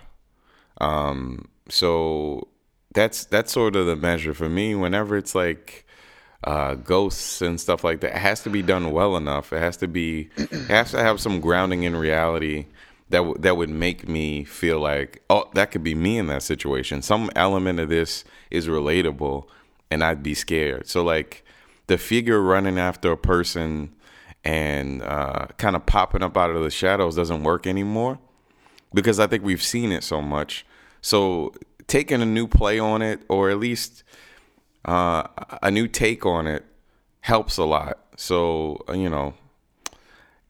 Um, so that's that's sort of the measure for me. Whenever it's like uh, ghosts and stuff like that, it has to be done well enough. It has to be, it has to have some grounding in reality that w- that would make me feel like, oh, that could be me in that situation. Some element of this is relatable and I'd be scared. So like the figure running after a person and uh, kind of popping up out of the shadows doesn't work anymore because I think we've seen it so much. So taking a new play on it, or at least uh, a new take on it, helps a lot. So you know,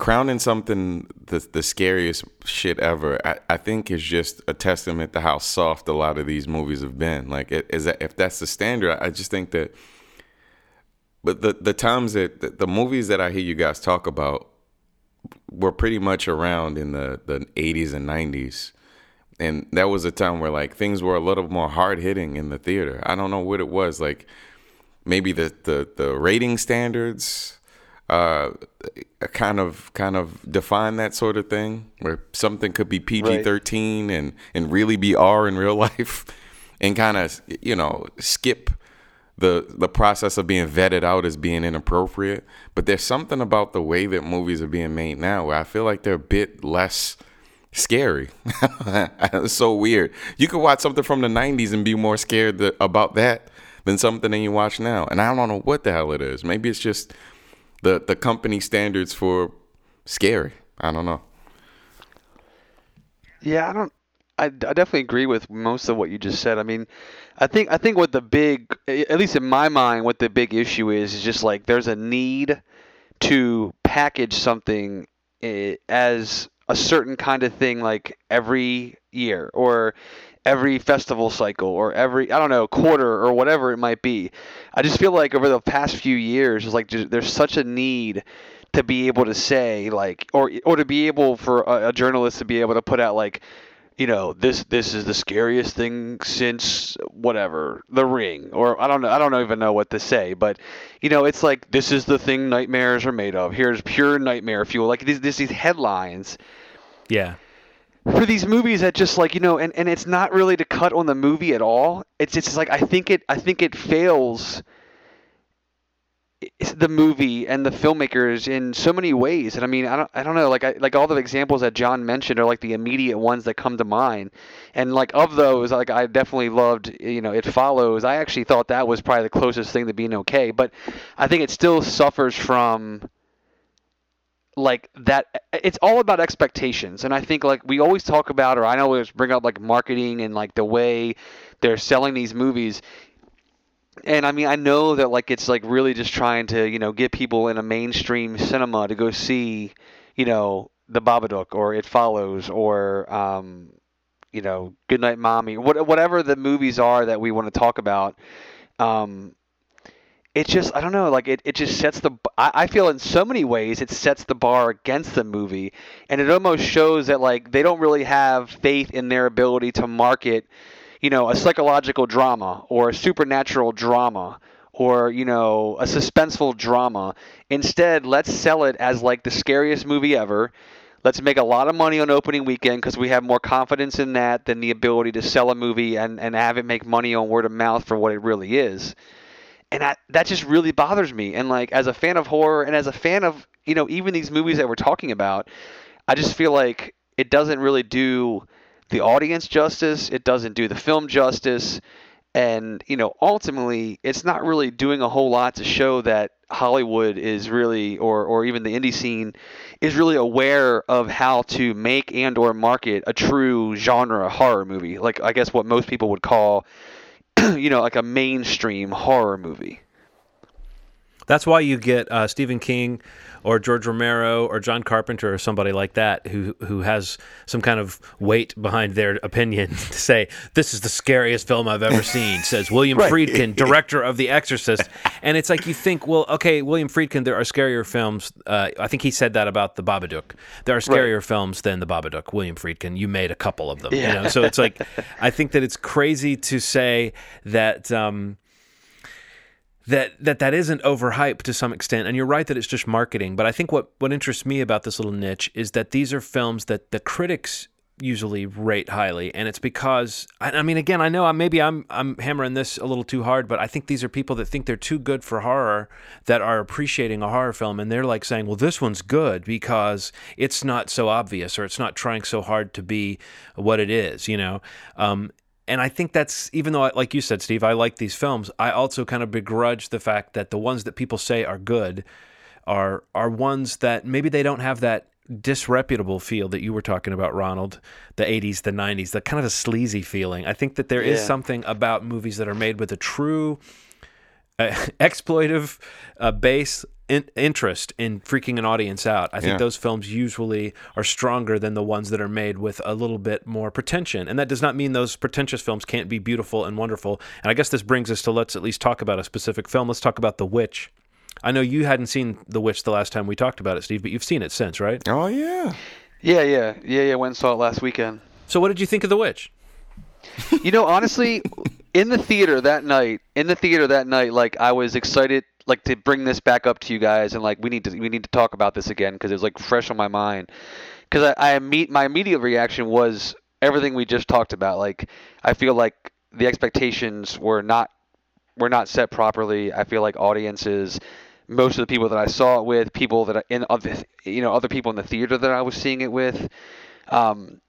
crowning something the the scariest shit ever, I, I think is just a testament to how soft a lot of these movies have been. Like, it, is that if that's the standard, I just think that. But the the times that the, the movies that I hear you guys talk about were pretty much around in the the 80s and 90s and that was a time where like things were a little more hard hitting in the theater. I don't know what it was like. Maybe the the the rating standards uh, kind of kind of define that sort of thing, where something could be PG thirteen right. and and really be R in real life, and kind of you know skip the the process of being vetted out as being inappropriate. But there's something about the way that movies are being made now where I feel like they're a bit less scary. it's so weird. You could watch something from the 90s and be more scared about that than something that you watch now. And I don't know what the hell it is. Maybe it's just the the company standards for scary. I don't know. Yeah, I don't. I, I definitely agree with most of what you just said. I mean, I think I think what the big, at least in my mind, what the big issue is is just like there's a need to package something eh, as a certain kind of thing like every year or every festival cycle or every I don't know quarter or whatever it might be. I just feel like over the past few years, it's like there's such a need to be able to say like or or to be able for a, a journalist to be able to put out like you know this this is the scariest thing since whatever the ring or i don't know i don't even know what to say but you know it's like this is the thing nightmares are made of. Here's pure nightmare fuel. Like these these headlines yeah for these movies that just like you know and, and it's not really to cut on the movie at all. It's it's like i think it i think it fails the movie and the filmmakers in so many ways. And i mean i don't i don't know like I, like all the examples that john mentioned are like the immediate ones that come to mind. And like of those like i definitely loved you know it follows. I actually thought that was probably the closest thing to being okay. But i think it still suffers from like that it's all about expectations. And i think like we always talk about or i always bring up like marketing and like the way they're selling these movies. And i mean i know that like it's like really just trying to you know get people in a mainstream cinema to go see you know the babadook or it follows or um you know goodnight mommy what, whatever the movies are that we want to talk about um it just I don't know like it, it just sets the I, I feel in so many ways it sets the bar against the movie and it almost shows that like they don't really have faith in their ability to market you know a psychological drama or a supernatural drama or you know a suspenseful drama. Instead let's sell it as like the scariest movie ever. Let's make a lot of money on opening weekend because we have more confidence in that than the ability to sell a movie and, and have it make money on word of mouth for what it really is and that that just really bothers me. And like as a fan of horror and as a fan of you know even these movies that we're talking about, I just feel like it doesn't really do the audience justice. It doesn't do the film justice. And you know, ultimately, it's not really doing a whole lot to show that Hollywood is really, or or even the indie scene, is really aware of how to make and or market a true genre horror movie. Like I guess what most people would call you know, like a mainstream horror movie. That's why you get uh, Stephen King or George Romero or John Carpenter or somebody like that who who has some kind of weight behind their opinion to say this is the scariest film I've ever seen. Says William right. Friedkin, director of The Exorcist, and it's like you think, well, okay, William Friedkin, there are scarier films. Uh, I think he said that about The Babadook. There are scarier right. films than The Babadook. William Friedkin, you made a couple of them. Yeah. You know? So it's like I think that it's crazy to say that. Um, that that that isn't overhyped to some extent. And you're right that it's just marketing. But i think what what interests me about this little niche is that these are films that the critics usually rate highly. And it's because I, mean again I know maybe I'm I'm hammering this a little too hard but I think these are people that think they're too good for horror that are appreciating a horror film. And they're like saying well this one's good because it's not so obvious or it's not trying so hard to be what it is you know? Um, and I think that's even though, like you said, Steve, I like these films. I also kind of begrudge the fact that the ones that people say are good are are ones that maybe they don't have that disreputable feel that you were talking about, Ronald. The '80s, the '90s, the kind of a sleazy feeling. I think that there yeah. is something about movies that are made with a true uh, exploitive uh, base in- interest in freaking an audience out. I think yeah. those films usually are stronger than the ones that are made with a little bit more pretension. And that does not mean those pretentious films can't be beautiful and wonderful. And I guess this brings us to let's at least talk about a specific film. Let's talk about The Witch. I know you hadn't seen The Witch the last time we talked about it, Steve, but you've seen it since, right? Oh yeah. Yeah, yeah, yeah, yeah. Went and saw it last weekend. So, what did you think of The Witch? you know, honestly, in the theater that night, in the theater that night, like I was excited like to bring this back up to you guys and like we need to we need to talk about this again because it was like fresh on my mind because I, I meet my immediate reaction was everything we just talked about like I feel like the expectations were not were not set properly. I feel like audiences, most of the people that I saw it with, people that in other you know other people in the theater that I was seeing it with, um,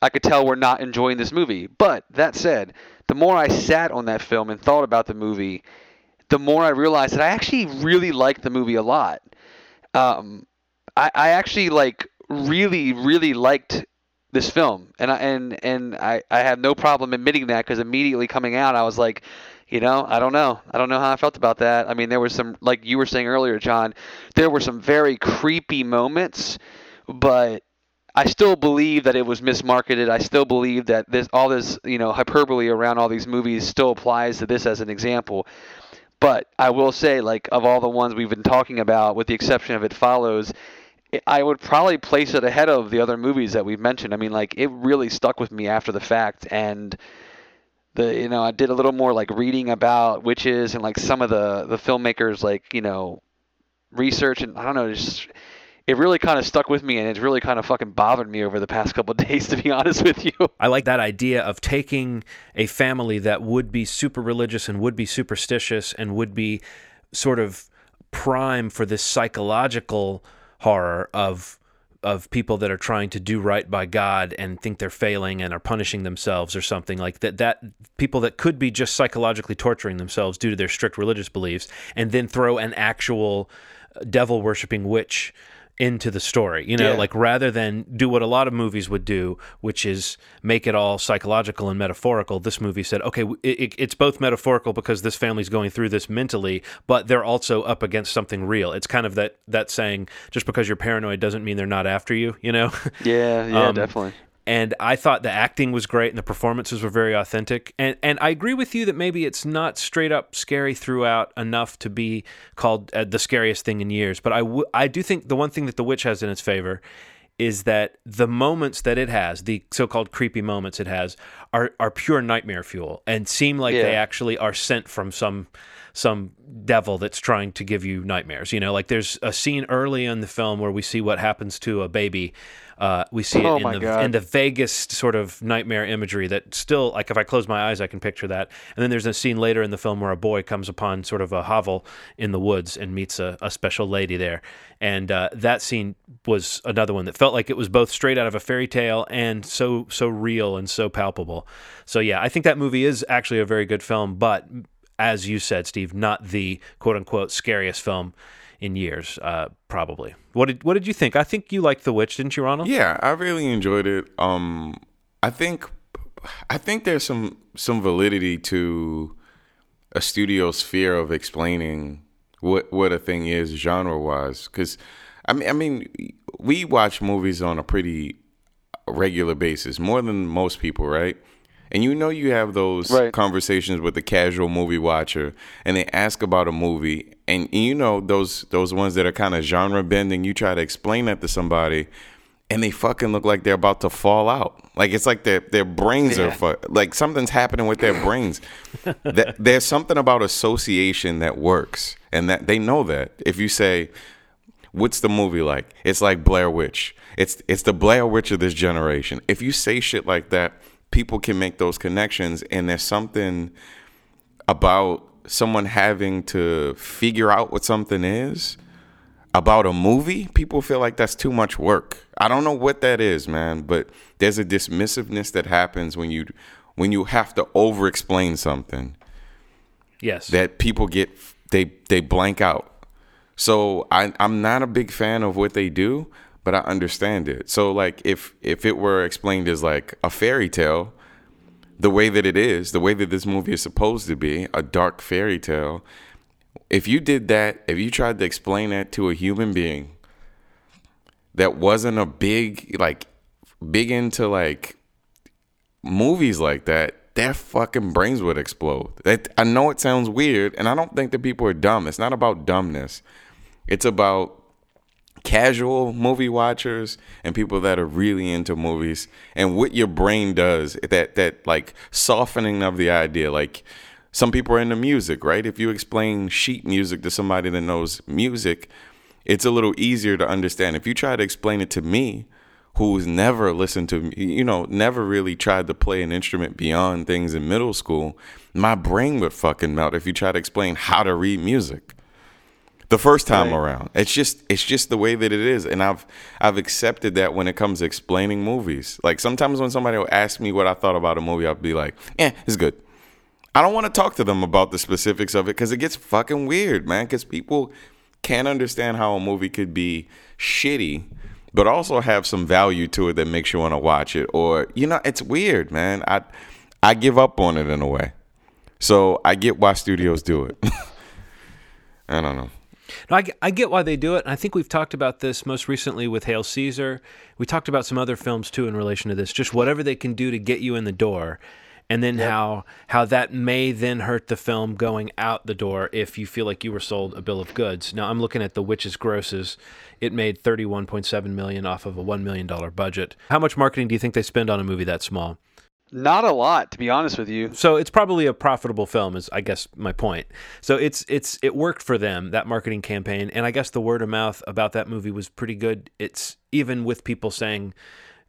I could tell were not enjoying this movie. But that said, the more I sat on that film and thought about the movie, the more I realized that I actually really liked the movie a lot. Um, I, I actually like really really liked this film. And I and and I, I have no problem admitting that because immediately coming out I was like you know I don't know. I don't know how I felt about that. I mean there was some like you were saying earlier John there were some very creepy moments but I still believe that it was mismarketed. I still believe that this all this you know hyperbole around all these movies still applies to this as an example. But I will say like of all the ones we've been talking about with the exception of it follows I would probably place it ahead of the other movies that we've mentioned. I mean, like it really stuck with me after the fact, and the you know I did a little more like reading about witches and like some of the the filmmakers like you know research and I don't know just it really kind of stuck with me and it's really kind of fucking bothered me over the past couple days to be honest with you. I like that idea of taking a family that would be super religious and would be superstitious and would be sort of prime for this psychological horror of of people that are trying to do right by God and think they're failing and are punishing themselves or something like that that people that could be just psychologically torturing themselves due to their strict religious beliefs and then throw an actual devil worshipping witch into the story you know Yeah. like rather than do what a lot of movies would do which is make it all psychological and metaphorical this movie said okay it, it- it's both metaphorical because this family's going through this mentally but they're also up against something real it's kind of that that saying just because you're paranoid doesn't mean they're not after you you know Yeah, yeah, Um, definitely. And I thought the acting was great and the performances were very authentic. And and I agree with you that maybe it's not straight up scary throughout enough to be called uh, the scariest thing in years. But I w- I do think the one thing that The Witch has in its favor is that the moments that it has, the so-called creepy moments it has, are are pure nightmare fuel and seem like they actually are sent from some some devil that's trying to give you nightmares. You know, like there's a scene early in the film where we see what happens to a baby. Uh, we see it Oh in the God. in the vaguest sort of nightmare imagery that still like if I close my eyes I can picture that. And then there's a scene later in the film where a boy comes upon sort of a hovel in the woods and meets a, a special lady there. And uh, that scene was another one that felt like it was both straight out of a fairy tale and so so real and so palpable. So yeah, I think that movie is actually a very good film, but as you said, Steve, not the quote unquote scariest film in years, uh, probably. What did what did you think? I think you liked The Witch, didn't you, Ronald? Yeah, I really enjoyed it. Um, I think, I think there's some some validity to a studio's fear of explaining what what a thing is genre wise. Because, I mean, I mean, we watch movies on a pretty regular basis, more than most people, right? And you know you have those Right. conversations with the casual movie watcher, and they ask about a movie, and you know those those ones that are kind of genre bending. You try to explain that to somebody, and they fucking look like they're about to fall out. Like it's like their their brains are fu- like something's happening with their brains. that, there's something about association that works, and that they know that if you say, "What's the movie like?" It's like Blair Witch. It's it's the Blair Witch of this generation. If you say shit like that, people can make those connections, and there's something about someone having to figure out what something is about a movie, people feel like that's too much work. I don't know what that is, man, but there's a dismissiveness that happens when you when you have to over explain something Yes. that people get they they blank out. So I I'm not a big fan of what they do, but I understand it. So like if if it were explained as like a fairy tale, the way that it is, the way that this movie is supposed to be, a dark fairy tale, if you did that, if you tried to explain that to a human being that wasn't a big like big into like movies like that, their fucking brains would explode. That I know it sounds weird, and I don't think that people are dumb. It's not about dumbness. It's about casual movie watchers and people that are really into movies. And what your brain does that that like softening of the idea like some people are into music right? If you explain sheet music to somebody that knows music it's a little easier to understand. If you try to explain it to me who's never listened to you know never really tried to play an instrument beyond things in middle school my brain would fucking melt if you try to explain how to read music the first time Right. around it's just it's just the way that it is and i've i've accepted that when it comes to explaining movies like sometimes when somebody will ask me what i thought about a movie i'll be like eh it's good I don't want to talk to them about the specifics of it because it gets fucking weird, man. Because people can't understand how a movie could be shitty, but also have some value to it that makes you want to watch it. Or you know, it's weird, man. I I give up on it in a way. So I get why studios do it. I don't know. No, I, get- I get why they do it. And I think we've talked about this most recently with Hail Caesar. We talked about some other films too in relation to this. Just whatever they can do to get you in the door, and then how how that may then hurt the film going out the door if you feel like you were sold a bill of goods. Now I'm looking at the Witches grosses. It made 31.7 million off of a one million dollar budget. How much marketing do you think they spend on a movie that small? Not a lot, to be honest with you. So it's probably a profitable film, is I guess my point. So it's it's it worked for them that marketing campaign, and I guess the word of mouth about that movie was pretty good. It's even with people saying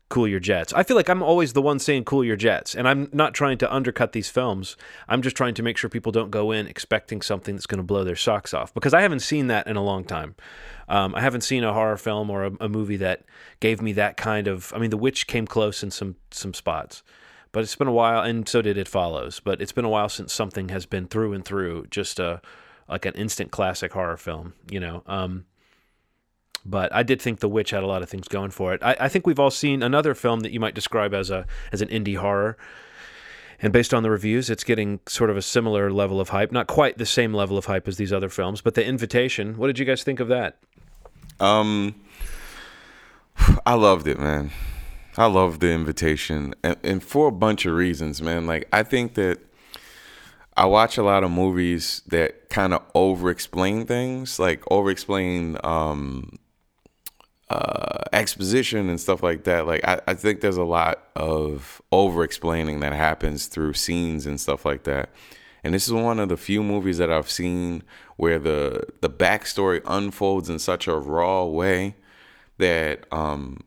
"cool your jets." I feel like I'm always the one saying "cool your jets," and I'm not trying to undercut these films. I'm just trying to make sure people don't go in expecting something that's going to blow their socks off because I haven't seen that in a long time. Um, I haven't seen a horror film or a, a movie that gave me that kind of. I mean, The Witch came close in some some spots but it's been a while and so did it follows but it's been a while since something has been through and through just a like an instant classic horror film you know um but I did think The Witch had a lot of things going for it. I, I think we've all seen another film that you might describe as a as an indie horror, and based on the reviews, it's getting sort of a similar level of hype. Not quite the same level of hype as these other films, but The Invitation. What did you guys think of that? Um, I loved it, man. I love the invitation, and, and for a bunch of reasons, man. Like I think that I watch a lot of movies that kind of over-explain things, like over-explain um, uh, exposition and stuff like that. Like I, I think there's a lot of over-explaining that happens through scenes and stuff like that. And this is one of the few movies that I've seen where the the backstory unfolds in such a raw way that um,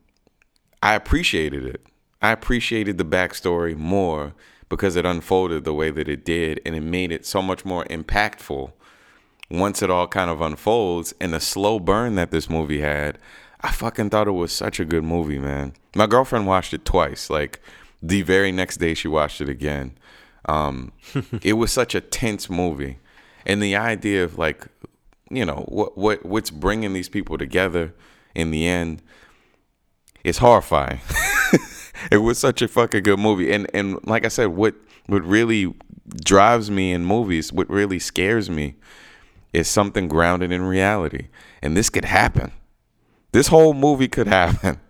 I appreciated it. I appreciated the backstory more because it unfolded the way that it did, and it made it so much more impactful once it all kind of unfolds. And the slow burn that this movie had, I fucking thought it was such a good movie, man. My girlfriend watched it twice. Like the very next day, she watched it again. Um, it was such a tense movie, and the idea of like, you know, what what what's bringing these people together in the end is horrifying. it was such a fucking good movie, and and like I said, what what really drives me in movies, what really scares me, is something grounded in reality, and this could happen. This whole movie could happen.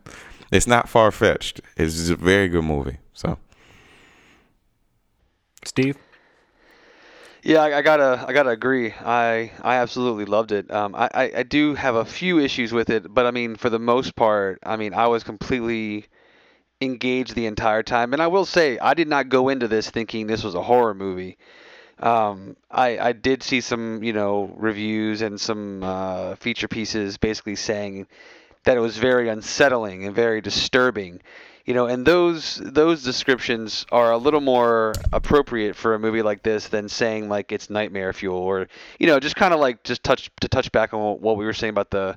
It's not far fetched. It's a very good movie. So. Steve? Yeah, I, I gotta, I gotta agree. I, I absolutely loved it. Um, I, I, I do have a few issues with it, but I mean, for the most part, I mean, I was completely engaged the entire time. And I will say, I did not go into this thinking this was a horror movie. Um, I, I did see some, you know, reviews and some uh, feature pieces basically saying that it was very unsettling and very disturbing you know and those those descriptions are a little more appropriate for a movie like this than saying like it's nightmare fuel or you know just kind of like just touch to touch back on what we were saying about the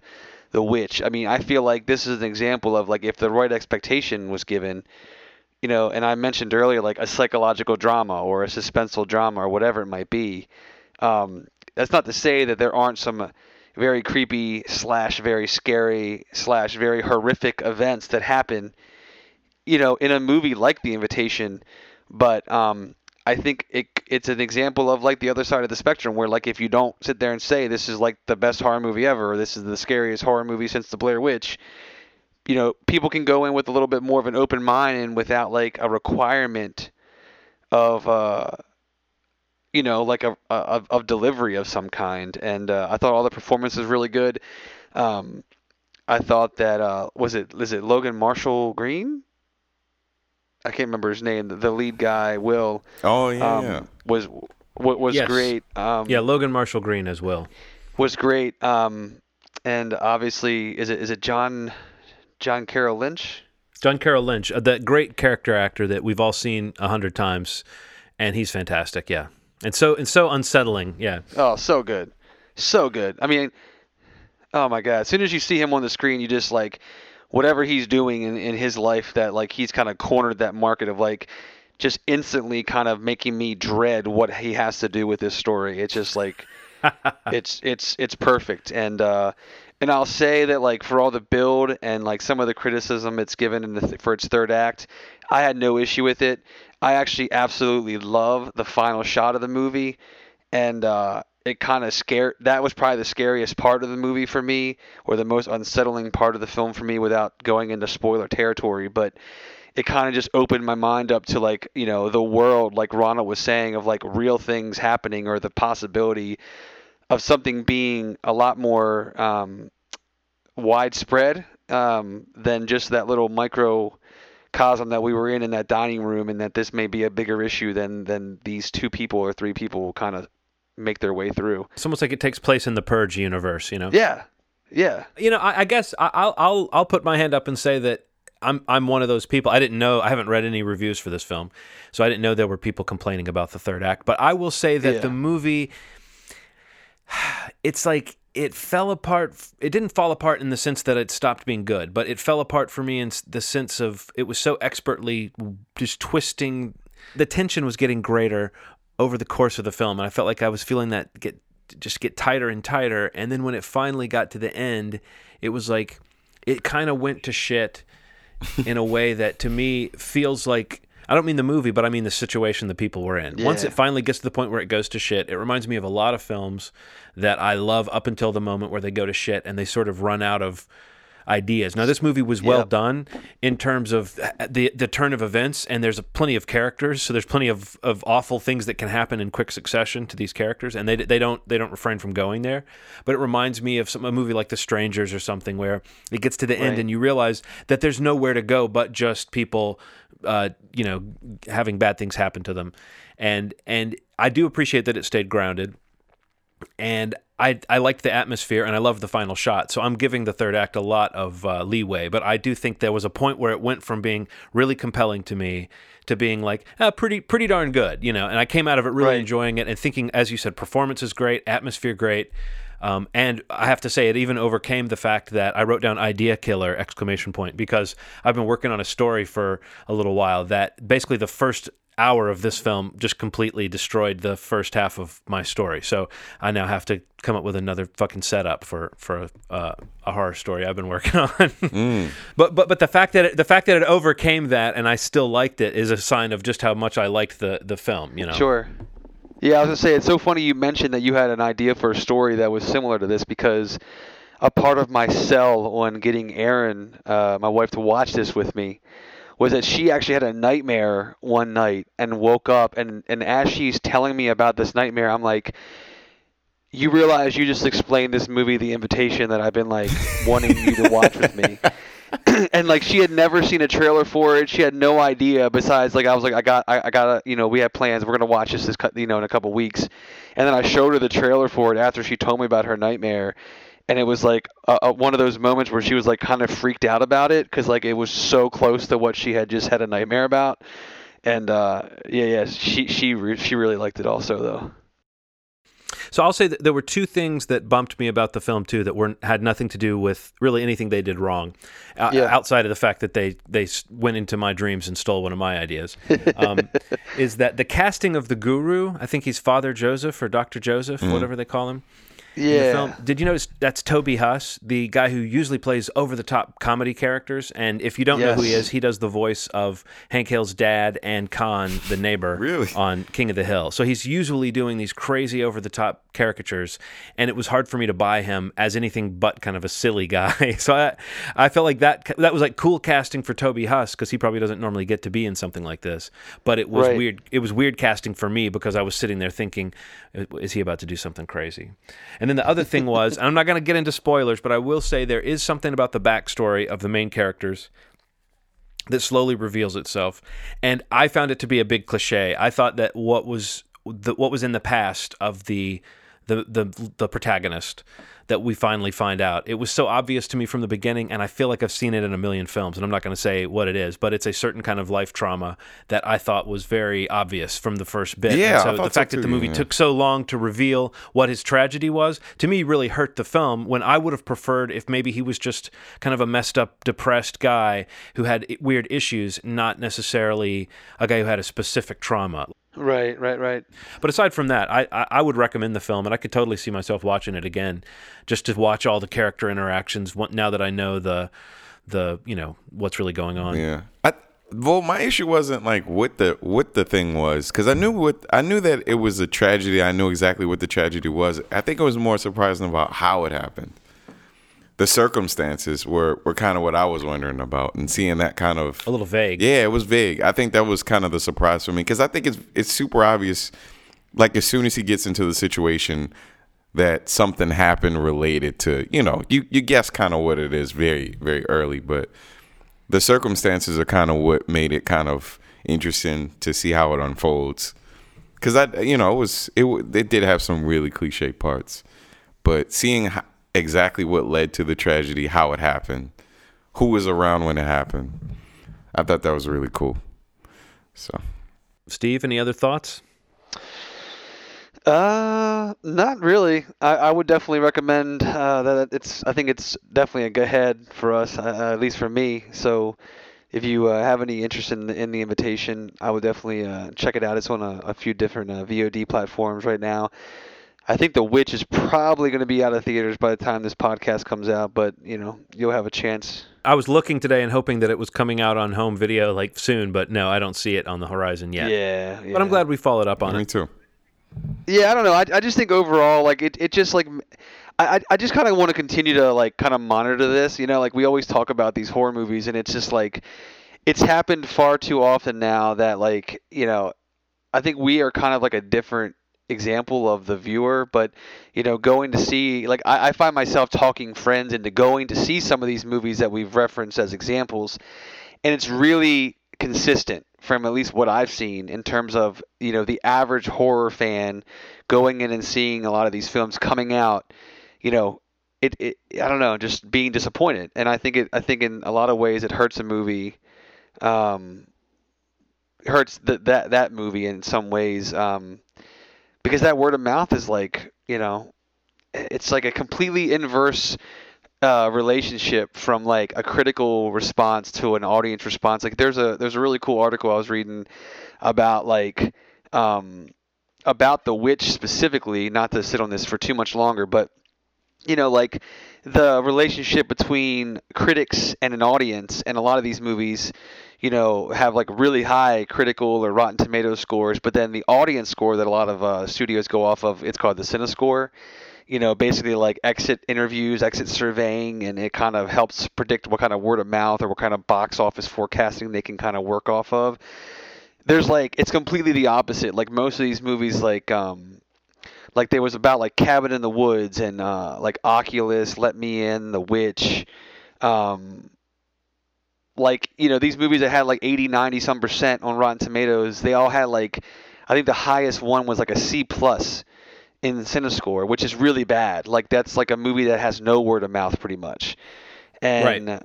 the witch. I mean i feel like this is an example of like if the right expectation was given you know and i mentioned earlier like a psychological drama or a suspenseful drama or whatever it might be um, that's not to say that there aren't some very creepy slash very scary slash very horrific events that happen you know in a movie like the invitation but um i think it it's an example of like the other side of the spectrum where like if you don't sit there and say this is like the best horror movie ever or this is the scariest horror movie since the blair witch you know people can go in with a little bit more of an open mind and without like a requirement of uh you know, like a, a of, delivery of some kind. And uh, I thought all the performances really good. Um, I thought that uh, was it is it Logan Marshall Green? I can't remember his name. The, the lead guy, Will, Oh yeah, um, yeah. was wa- was Yes. great. Um, Yeah, Logan Marshall Green as well. was great. Um, and obviously, is it is it John John Carroll Lynch? John Carroll Lynch, uh, the great character actor that we've all seen a hundred times, and he's fantastic. Yeah, and so and so unsettling. Yeah. Oh, so good, so good. I mean, oh my god! As soon as you see him on the screen, you just like whatever he's doing in, in his life that like he's kind of cornered that market of like just instantly kind of making me dread what he has to do with this story. It's just like it's it's it's perfect and uh and I'll say that like for all the build and like some of the criticism it's given in the th- for its third act, I had no issue with it. I actually absolutely love the final shot of the movie and uh it kind of scared that was probably the scariest part of the movie for me or the most unsettling part of the film for me without going into spoiler territory but it kind of just opened my mind up to like you know the world like Ronald was saying of like real things happening or the possibility of something being a lot more um, widespread um, than just that little microcosm that we were in in that dining room and that this may be a bigger issue than than these two people or three people kind of make their way through It's almost like it takes place in the Purge universe. You know. yeah yeah You know, I, I guess I, I'll I'll I'll put my hand up and say that I'm I'm one of those people. I didn't know. I haven't read any reviews for this film, so I didn't know there were people complaining about the third act. But I will say that Yeah. the movie, it's like it fell apart. It didn't fall apart in the sense that it stopped being good, but it fell apart for me in the sense of it was so expertly just twisting. The tension was getting greater over the course of the film, and I felt like I was feeling that get just get tighter and tighter. And then when it finally got to the end, it was like it kind of went to shit in a way that to me feels like I don't mean the movie, but I mean the situation the people were in. Once it finally gets to the point where it goes to shit, it reminds me of a lot of films that I love up until the moment where they go to shit and they sort of run out of ideas. Now this movie was well Yep. done in terms of the the turn of events and there's plenty of characters, so there's plenty of, of awful things that can happen in quick succession to these characters and they they don't they don't refrain from going there. But it reminds me of some a movie like The Strangers or something where it gets to the end and you realize that there's nowhere to go but just people uh, you know having bad things happen to them and and I do appreciate that it stayed grounded and I I liked the atmosphere and I loved the final shot. So I'm giving the third act a lot of uh, leeway, but I do think there was a point where it went from being really compelling to me to being like uh, pretty pretty darn good, you know. And I came out of it really Right. enjoying it and thinking, as you said, performance is great, atmosphere great. Um, and I have to say, it even overcame the fact that I wrote down "idea killer!" exclamation point because I've been working on a story for a little while that basically the first hour of this film just completely destroyed the first half of my story. So I now have to come up with another fucking setup for for uh, a horror story I've been working on. But but but the fact that it, the fact that it overcame that and I still liked it is a sign of just how much I liked the the film. You know. Sure. Yeah, I was gonna say it's so funny you mentioned that you had an idea for a story that was similar to this because a part of my sell on getting Erin, uh, my wife, to watch this with me was that she actually had a nightmare one night and woke up and and as she's telling me about this nightmare, I'm like. You realize you just explained this movie, The Invitation, that I've been like wanting you to watch with me. and like she had never seen a trailer for it. She had no idea. Besides, like I was like, I got, I, I got, you know, we had plans. We're gonna watch this, this, you know, in a couple weeks. And then I showed her the trailer for it after she told me about her nightmare, and it was like a, a, one of those moments where she was like kind of freaked out about it because like it was so close to what she had just had a nightmare about. And uh, yeah, yeah, she she re- she really liked it also though. So I'll say that there were two things that bumped me about the film too that weren't had nothing to do with really anything they did wrong, o- Yeah. outside of the fact that they they went into my dreams and stole one of my ideas. Um, is that the casting of the guru? I think he's Father Joseph or Doctor Joseph, whatever they call him. Yeah. Did you notice that's Toby Huss, the guy who usually plays over the top comedy characters? And if you don't know who he is, he does the voice of Hank Hill's dad and Kahn, the neighbor, Really? on King of the Hill. So he's usually doing these crazy over the top caricatures, and it was hard for me to buy him as anything but kind of a silly guy. so I, I felt like that that was like cool casting for Toby Huss because he probably doesn't normally get to be in something like this. But it was Right. weird. It was weird casting for me because I was sitting there thinking, is he about to do something crazy? And then the other thing was, and I'm not going to get into spoilers, but I will say there is something about the backstory of the main characters that slowly reveals itself, and I found it to be a big cliche. I thought that what was the, what was in the past of the the the the protagonist that we finally find out. It was so obvious to me from the beginning, and I feel like I've seen it in a million films. And I'm not going to say what it is, but it's a certain kind of life trauma that I thought was very obvious from the first bit. Yeah, And so the thought so fact that the movie yeah. took so long to reveal what his tragedy was to me really hurt the film. When I would have preferred if maybe he was just kind of a messed up, depressed guy who had weird issues, not necessarily a guy who had a specific trauma. Right, right, right. But aside from that, I, I I would recommend the film, and I could totally see myself watching it again, just to watch all the character interactions. Now that I know the the you know what's really going on. Yeah. I well, my issue wasn't like what the what the thing was because I knew what I knew that it was a tragedy. I knew exactly what the tragedy was. I think it was more surprising about how it happened. The circumstances were were kind of what I was wondering about, and seeing that kind of A little vague. yeah, it was vague. I think that was kind of the surprise for me because I think it's it's super obvious. Like as soon as he gets into the situation, that something happened related to you know you you guess kind of what it is very very early, but the circumstances are kind of what made it kind of interesting to see how it unfolds. Because I you know it was it it did have some really cliche parts, but seeing ho- exactly what led to the tragedy, how it happened, who was around when it happened, I thought that was really cool. So Steve, any other thoughts? Uh, not really. I, I would definitely recommend uh, that it's. I think it's definitely a good head for us, uh, at least for me. So, if you uh, have any interest in the, in the invitation, I would definitely uh, check it out. It's on a, a few different uh, VOD platforms right now. I think The Witch is probably going to be out of theaters by the time this podcast comes out, but you know you'll have a chance. I was looking today and hoping that it was coming out on home video like soon, but no, I don't see it on the horizon yet. Yeah, But I'm glad we followed up on me it. too. Yeah, I don't know. I, I just think overall, like it, it just like I, I- I just kind of want to continue to like kind of monitor this. You know, like we always talk about these horror movies, and it's just like it's happened far too often now that like you know, I think we are kind of like a different example of the viewer but you know going to see like I, I find myself talking friends into going to see some of these movies that we've referenced as examples and it's really consistent from at least what I've seen in terms of you know the average horror fan going in and seeing a lot of these films coming out, you know, it, it I don't know, just being disappointed, and I think it I think in a lot of ways it hurts a movie, um, hurts the, that that movie in some ways, um, because that word of mouth is like you know, it's like a completely inverse uh, relationship from like a critical response to an audience response. Like there's a there's a really cool article I was reading about like um, about the witch specifically. Not to sit on this for too much longer, but you know like the relationship between critics and an audience, and a lot of these movies. You know, have like really high critical or Rotten Tomatoes scores, but then the audience score that a lot of uh, studios go off of, it's called the CinemaScore you know, basically like exit interviews, exit surveying, and it kind of helps predict what kind of word of mouth or what kind of box office forecasting they can kind of work off of. There's like it's completely the opposite. Like most of these movies, like um, like there was about like Cabin in the Woods and uh, like Oculus, Let Me In, The Witch, um, like you know these movies that had like 80, 90 some percent on Rotten Tomatoes. They all had like I think the highest one was like a C plus in CinemaScore, which is really bad. Like that's like a movie that has no word of mouth, pretty much. And uh,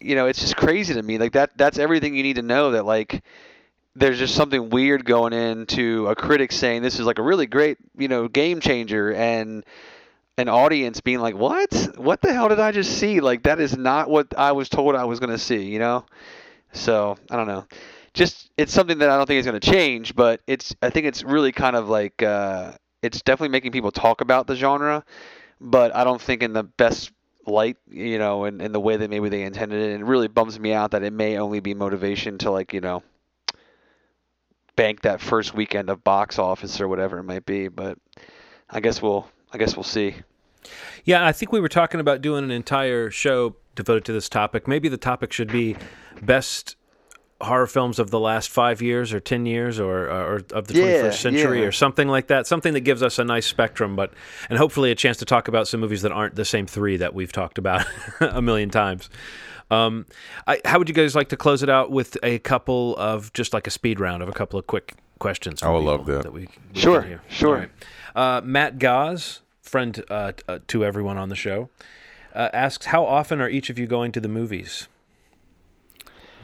you know, it's just crazy to me. Like that that's everything you need to know. That like there's just something weird going into a critic saying this is like a really great you know game changer, and an audience being like, what? What the hell did I just see? Like that is not what I was told I was going to see. You know. So I don't know. Just it's something that I don't think is going to change, but it's I think it's really kind of like uh, it's definitely making people talk about the genre, but I don't think in the best light, you know, in, in the way that maybe they intended it. And it really bums me out that it may only be motivation to like, you know, bank that first weekend of box office or whatever it might be. But I guess we'll I guess we'll see. Yeah, I think we were talking about doing an entire show devoted to this topic. Maybe the topic should be best horror films of the last five years or ten years or or of the Yeah, 21st century yeah. or something like that. Something that gives us a nice spectrum, but and hopefully a chance to talk about some movies that aren't the same three that we've talked about a million times. Um, I, how would you guys like to close it out with a couple of just like a speed round of a couple of quick questions? I from would love people that. we, we Sure, hear? sure. All right. Uh, Matt Goz friend uh, uh, to everyone on the show, uh, asks, "How often are each of you going to the movies?"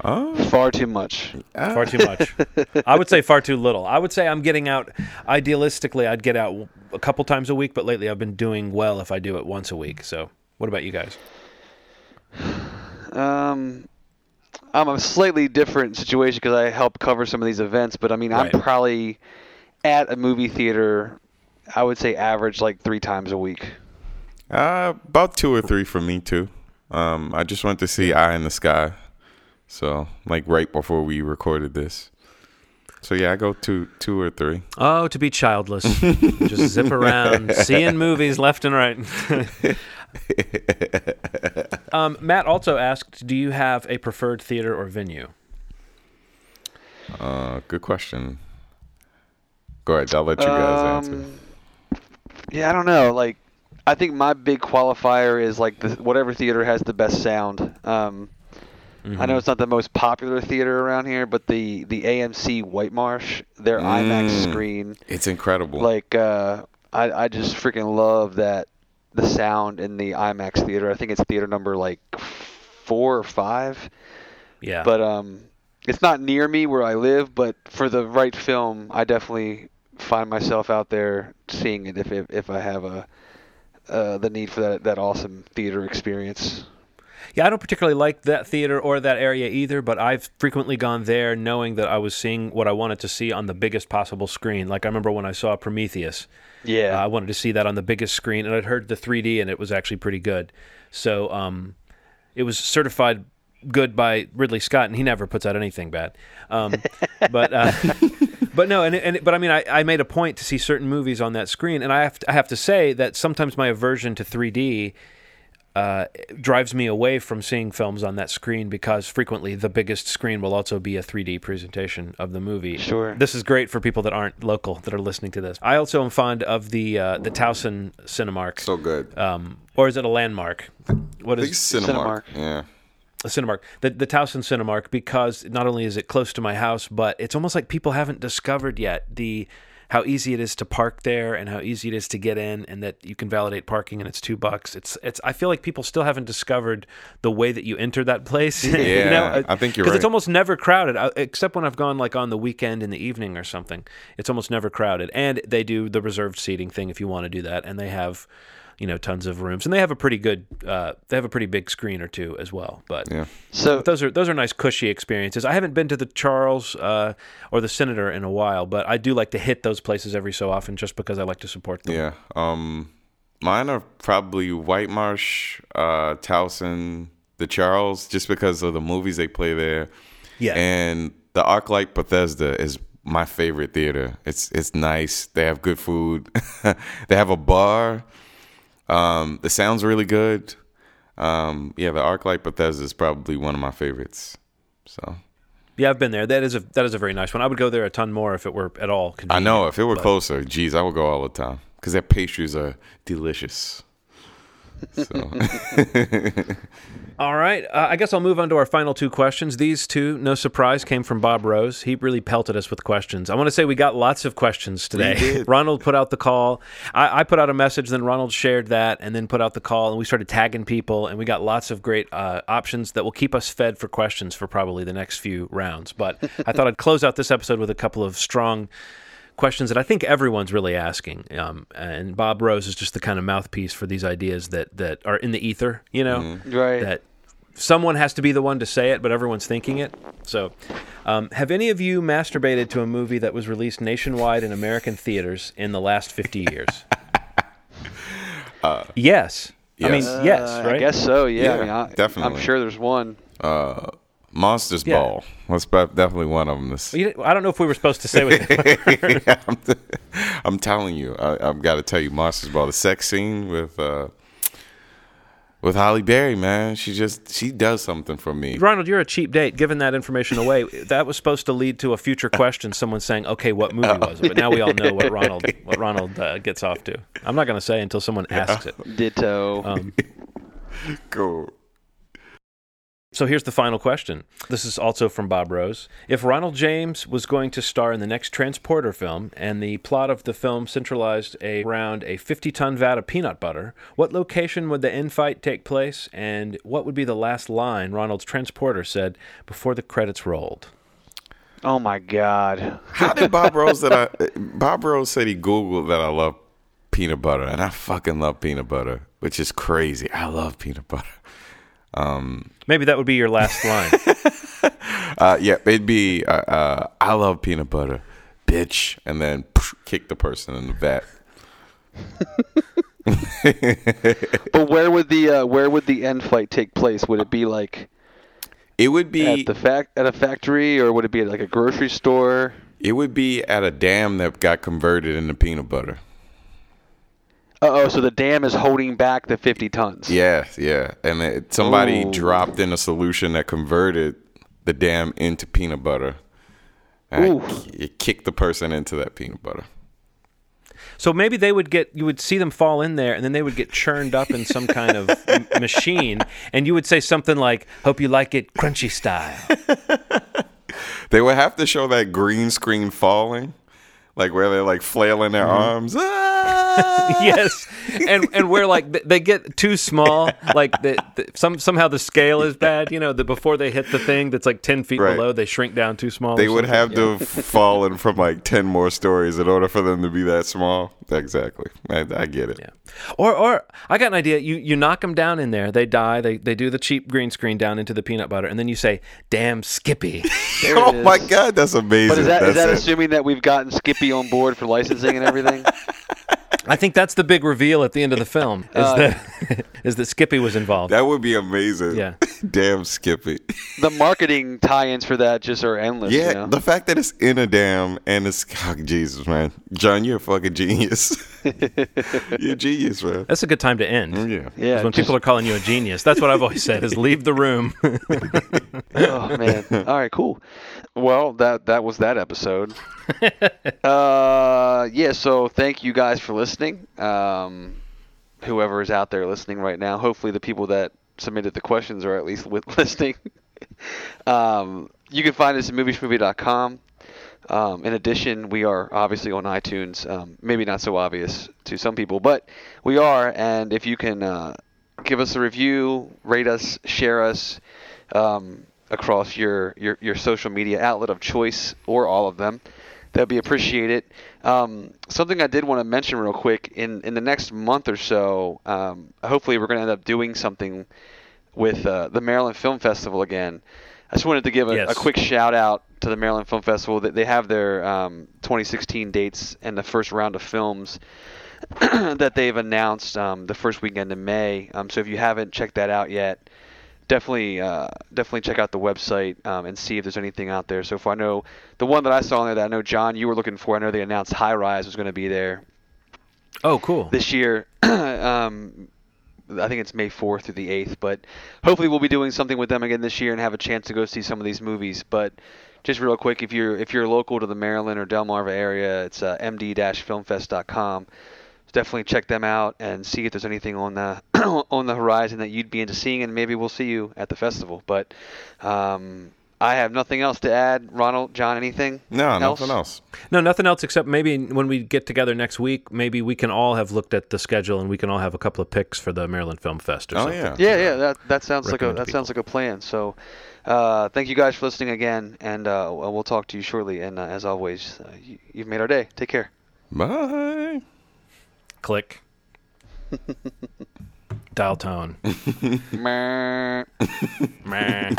Oh, Far too much. Far too much. I would say far too little. I would say I'm getting out. Idealistically, I'd get out a couple times a week, but lately I've been doing well if I do it once a week. So, what about you guys? Um, I'm a slightly different situation because I help cover some of these events, but I mean, Right. I'm probably at a movie theater. I would say average like three times a week. Uh, about two or three for me too. Um, I just went to see Eye in the Sky, so like right before we recorded this. So yeah, I go two, two or three. Oh, to be childless. Just zip around, seeing movies left and right. um, Matt also asked, "Do you have a preferred theater or venue?" Uh, good question. Go ahead, I'll let you guys answer. Yeah, I don't know. Like, I think my big qualifier is like the, whatever theater has the best sound. Um, I know it's not the most popular theater around here, but the the AMC White Marsh, their IMAX Mm. screen, It's incredible. like uh, I I just freaking love that the sound in the IMAX theater. I think it's theater number like four or five. Yeah, But um, it's not near me where I live. But for the right film, I definitely find myself out there seeing it if if, if I have a uh, the need for that that awesome theater experience. Yeah, I don't particularly like that theater or that area either, but I've frequently gone there knowing that I was seeing what I wanted to see on the biggest possible screen. Like I remember when I saw Prometheus, Yeah. uh, I wanted to see that on the biggest screen, and I'd heard the 3D and it was actually pretty good. So um, it was certified good by Ridley Scott, and he never puts out anything bad. Um, but uh, but no, and, and but I mean, I, I made a point to see certain movies on that screen, and I have to, I have to say that sometimes my aversion to 3D uh, drives me away from seeing films on that screen because frequently the biggest screen will also be a 3D presentation of the movie. Sure. This is great for people that aren't local that are listening to this. I also am fond of the uh, the Towson Cinemark. so good. um, or is it a landmark? What I think is Cinemark. Cinemark. Yeah. A Cinemark? The the Towson Cinemark because not only is it close to my house, but it's almost like people haven't discovered yet the how easy it is to park there and how easy it is to get in and that you can validate parking and it's two bucks. It's it's I feel like people still haven't discovered the way that you enter that place. you Yeah, know? I think you're Because it's almost never crowded, uh, except when I've gone like on the weekend in the evening or something. It's almost never crowded, and they do the reserved seating thing if you want to do that, and they have, you know, tons of rooms, and they have a pretty good, uh, they have a pretty big screen or two as well. But Yeah. so those are those are nice cushy experiences. I haven't been to the Charles uh, or the Senator in a while, but I do like to hit those places every so often just because I like to support them. Yeah. Um, mine are probably White Marsh, uh, Towson, the Charles, just because of the movies they play there. Yeah. And the ArcLight Bethesda is my favorite theater. It's it's nice. They have good food. they have a bar. Um, the sound's really good. Um, yeah, the ArcLight Bethesda is probably one of my favorites. So Yeah, I've been there. That is a that is a very nice one. I would go there a ton more if it were at all. I know if it were closer, geez, I would go all the time because their pastries are delicious. So All right. Uh, I guess I'll move on to our final two questions. These two, no surprise, came from Bob Rose. He really pelted us with questions. I want to say we got lots of questions today. Ronald put out the call. I, I put out a message, then Ronald shared that, and then put out the call, and we started tagging people, and we got lots of great uh, options that will keep us fed for questions for probably the next few rounds. But I thought I'd close out this episode with a couple of strong questions that I think everyone's really asking. Um, and Bob Rose is just the kind of mouthpiece for these ideas that that are in the ether, you know, Right. that someone has to be the one to say it, but everyone's thinking it. So, um, have any of you masturbated to a movie that was released nationwide in American theaters in the last 50 years? yes. I mean, yes. yes, Uh, right? I guess so. Yeah. I mean, I, definitely. I'm sure there's one. Monsters Yeah. Ball. That's definitely one of them. This, I don't know if we were supposed to say what I'm, I'm telling you, I, I've got to tell you, Monsters Ball, the sex scene with uh, with Halle Berry, man, she just she does something for me. Ronald, you're a cheap date. Giving that information away, that was supposed to lead to a future question. Someone saying, "Okay, what movie was it?" But now we all know what Ronald what Ronald uh, gets off to. I'm not going to say until someone asks it. Ditto. Um, Cool. So here's the final question. This is also from Bob Rose. If Ronald James was going to star in the next Transporter film and the plot of the film centralized around a 50 ton vat of peanut butter, what location would the end fight take place and what would be the last line Ronald's Transporter said before the credits rolled? Oh my God. How did Bob Rose that I Bob Rose said he googled that I love peanut butter and I fucking love peanut butter, which is crazy. I love peanut butter. Um, Maybe that would be your last line. uh, yeah, it'd be uh, uh, I love peanut butter, bitch, and then psh, kick the person in the vat. But where would the uh, where would the end fight take place? Would it be like It would be at the fac at a factory, or would it be at like a grocery store? it would be at a dam that got converted into peanut butter. Uh oh, so the dam is holding back the 50 tons. Yeah, yeah, and it, somebody Ooh. dropped in a solution that converted the dam into peanut butter. And Ooh. it, it kicked the person into that peanut butter. So maybe they would get, you would see them fall in there and then they would get churned up in some kind of m- machine. And you would say something like, Hope you like it crunchy style. They would have to show that green screen falling, like where they're like flailing their arms. Ah! yes. And and where like they get too small, like the, the, some somehow the scale is bad. You know, that before they hit the thing that's like 10 feet Right. below, they shrink down too small. They would something. have to have fallen from like 10 more stories in order for them to be that small. Exactly. I, I get it. Yeah. Or or I got an idea. You you knock them down in there, they die. They they do the cheap green screen down into the peanut butter, and then you say, "Damn Skippy." There oh my. God, that's amazing. But is that, is That's that assuming that we've gotten Skippy on board for licensing and everything? I think that's the big reveal at the end of the film is Uh, that is that Skippy was involved. That would be amazing. Yeah. Damn Skippy. the marketing tie-ins for that just are endless. Yeah, you know? the fact that it's in a dam and it's oh, Jesus, man. John, you're a fucking genius. you're a genius, man. That's a good time to end. Yeah. yeah. 'Cause when just- people are calling you a genius, that's what I've always said: is leave the room. Oh man. All right, cool. Well, that that was that episode. uh, yeah. So thank you guys for listening. Um, whoever is out there listening right now, hopefully the people that submitted the questions are at least li- listening. um, you can find us at movieshmovie.com. Um, in addition, we are obviously on iTunes. Um, maybe not so obvious to some people, but we are. And if you can uh, give us a review, rate us, share us um, across your, your, your social media outlet of choice or all of them, that'd be appreciated. Um, something I did want to mention real quick in, in the next month or so, um, hopefully, we're going to end up doing something with uh, the Maryland Film Festival again. I just wanted to give a, Yes. a quick shout out to the Maryland Film Festival. That they have their um, 2016 dates and the first round of films that they've announced um, the first weekend in May. Um, so if you haven't checked that out yet, definitely uh, definitely check out the website um, and see if there's anything out there. So far, I know the one that I saw on there that I know John you were looking for. I know they announced High Rise was going to be there oh, cool. this year. um, I think it's May 4th through the 8th, but hopefully we'll be doing something with them again this year and have a chance to go see some of these movies. But just real quick, if you're if you're local to the Maryland or Delmarva area, it's uh, md-filmfest.com. Definitely check them out and see if there's anything on the on the horizon that you'd be into seeing, and maybe we'll see you at the festival. But um, I have nothing else to add. Ronald, John, anything? No, else? nothing else. No, nothing else except maybe when we get together next week, maybe we can all have looked at the schedule and we can all have a couple of picks for the Maryland Film Fest or Oh, something. yeah. Yeah, yeah, that that sounds like a recommend to that sounds like a plan. So, uh, thank you guys for listening again, and uh, we'll talk to you shortly. And uh, as always, uh, you, you've made our day. Take care. Bye. Click. Dial tone. Meh. Meh.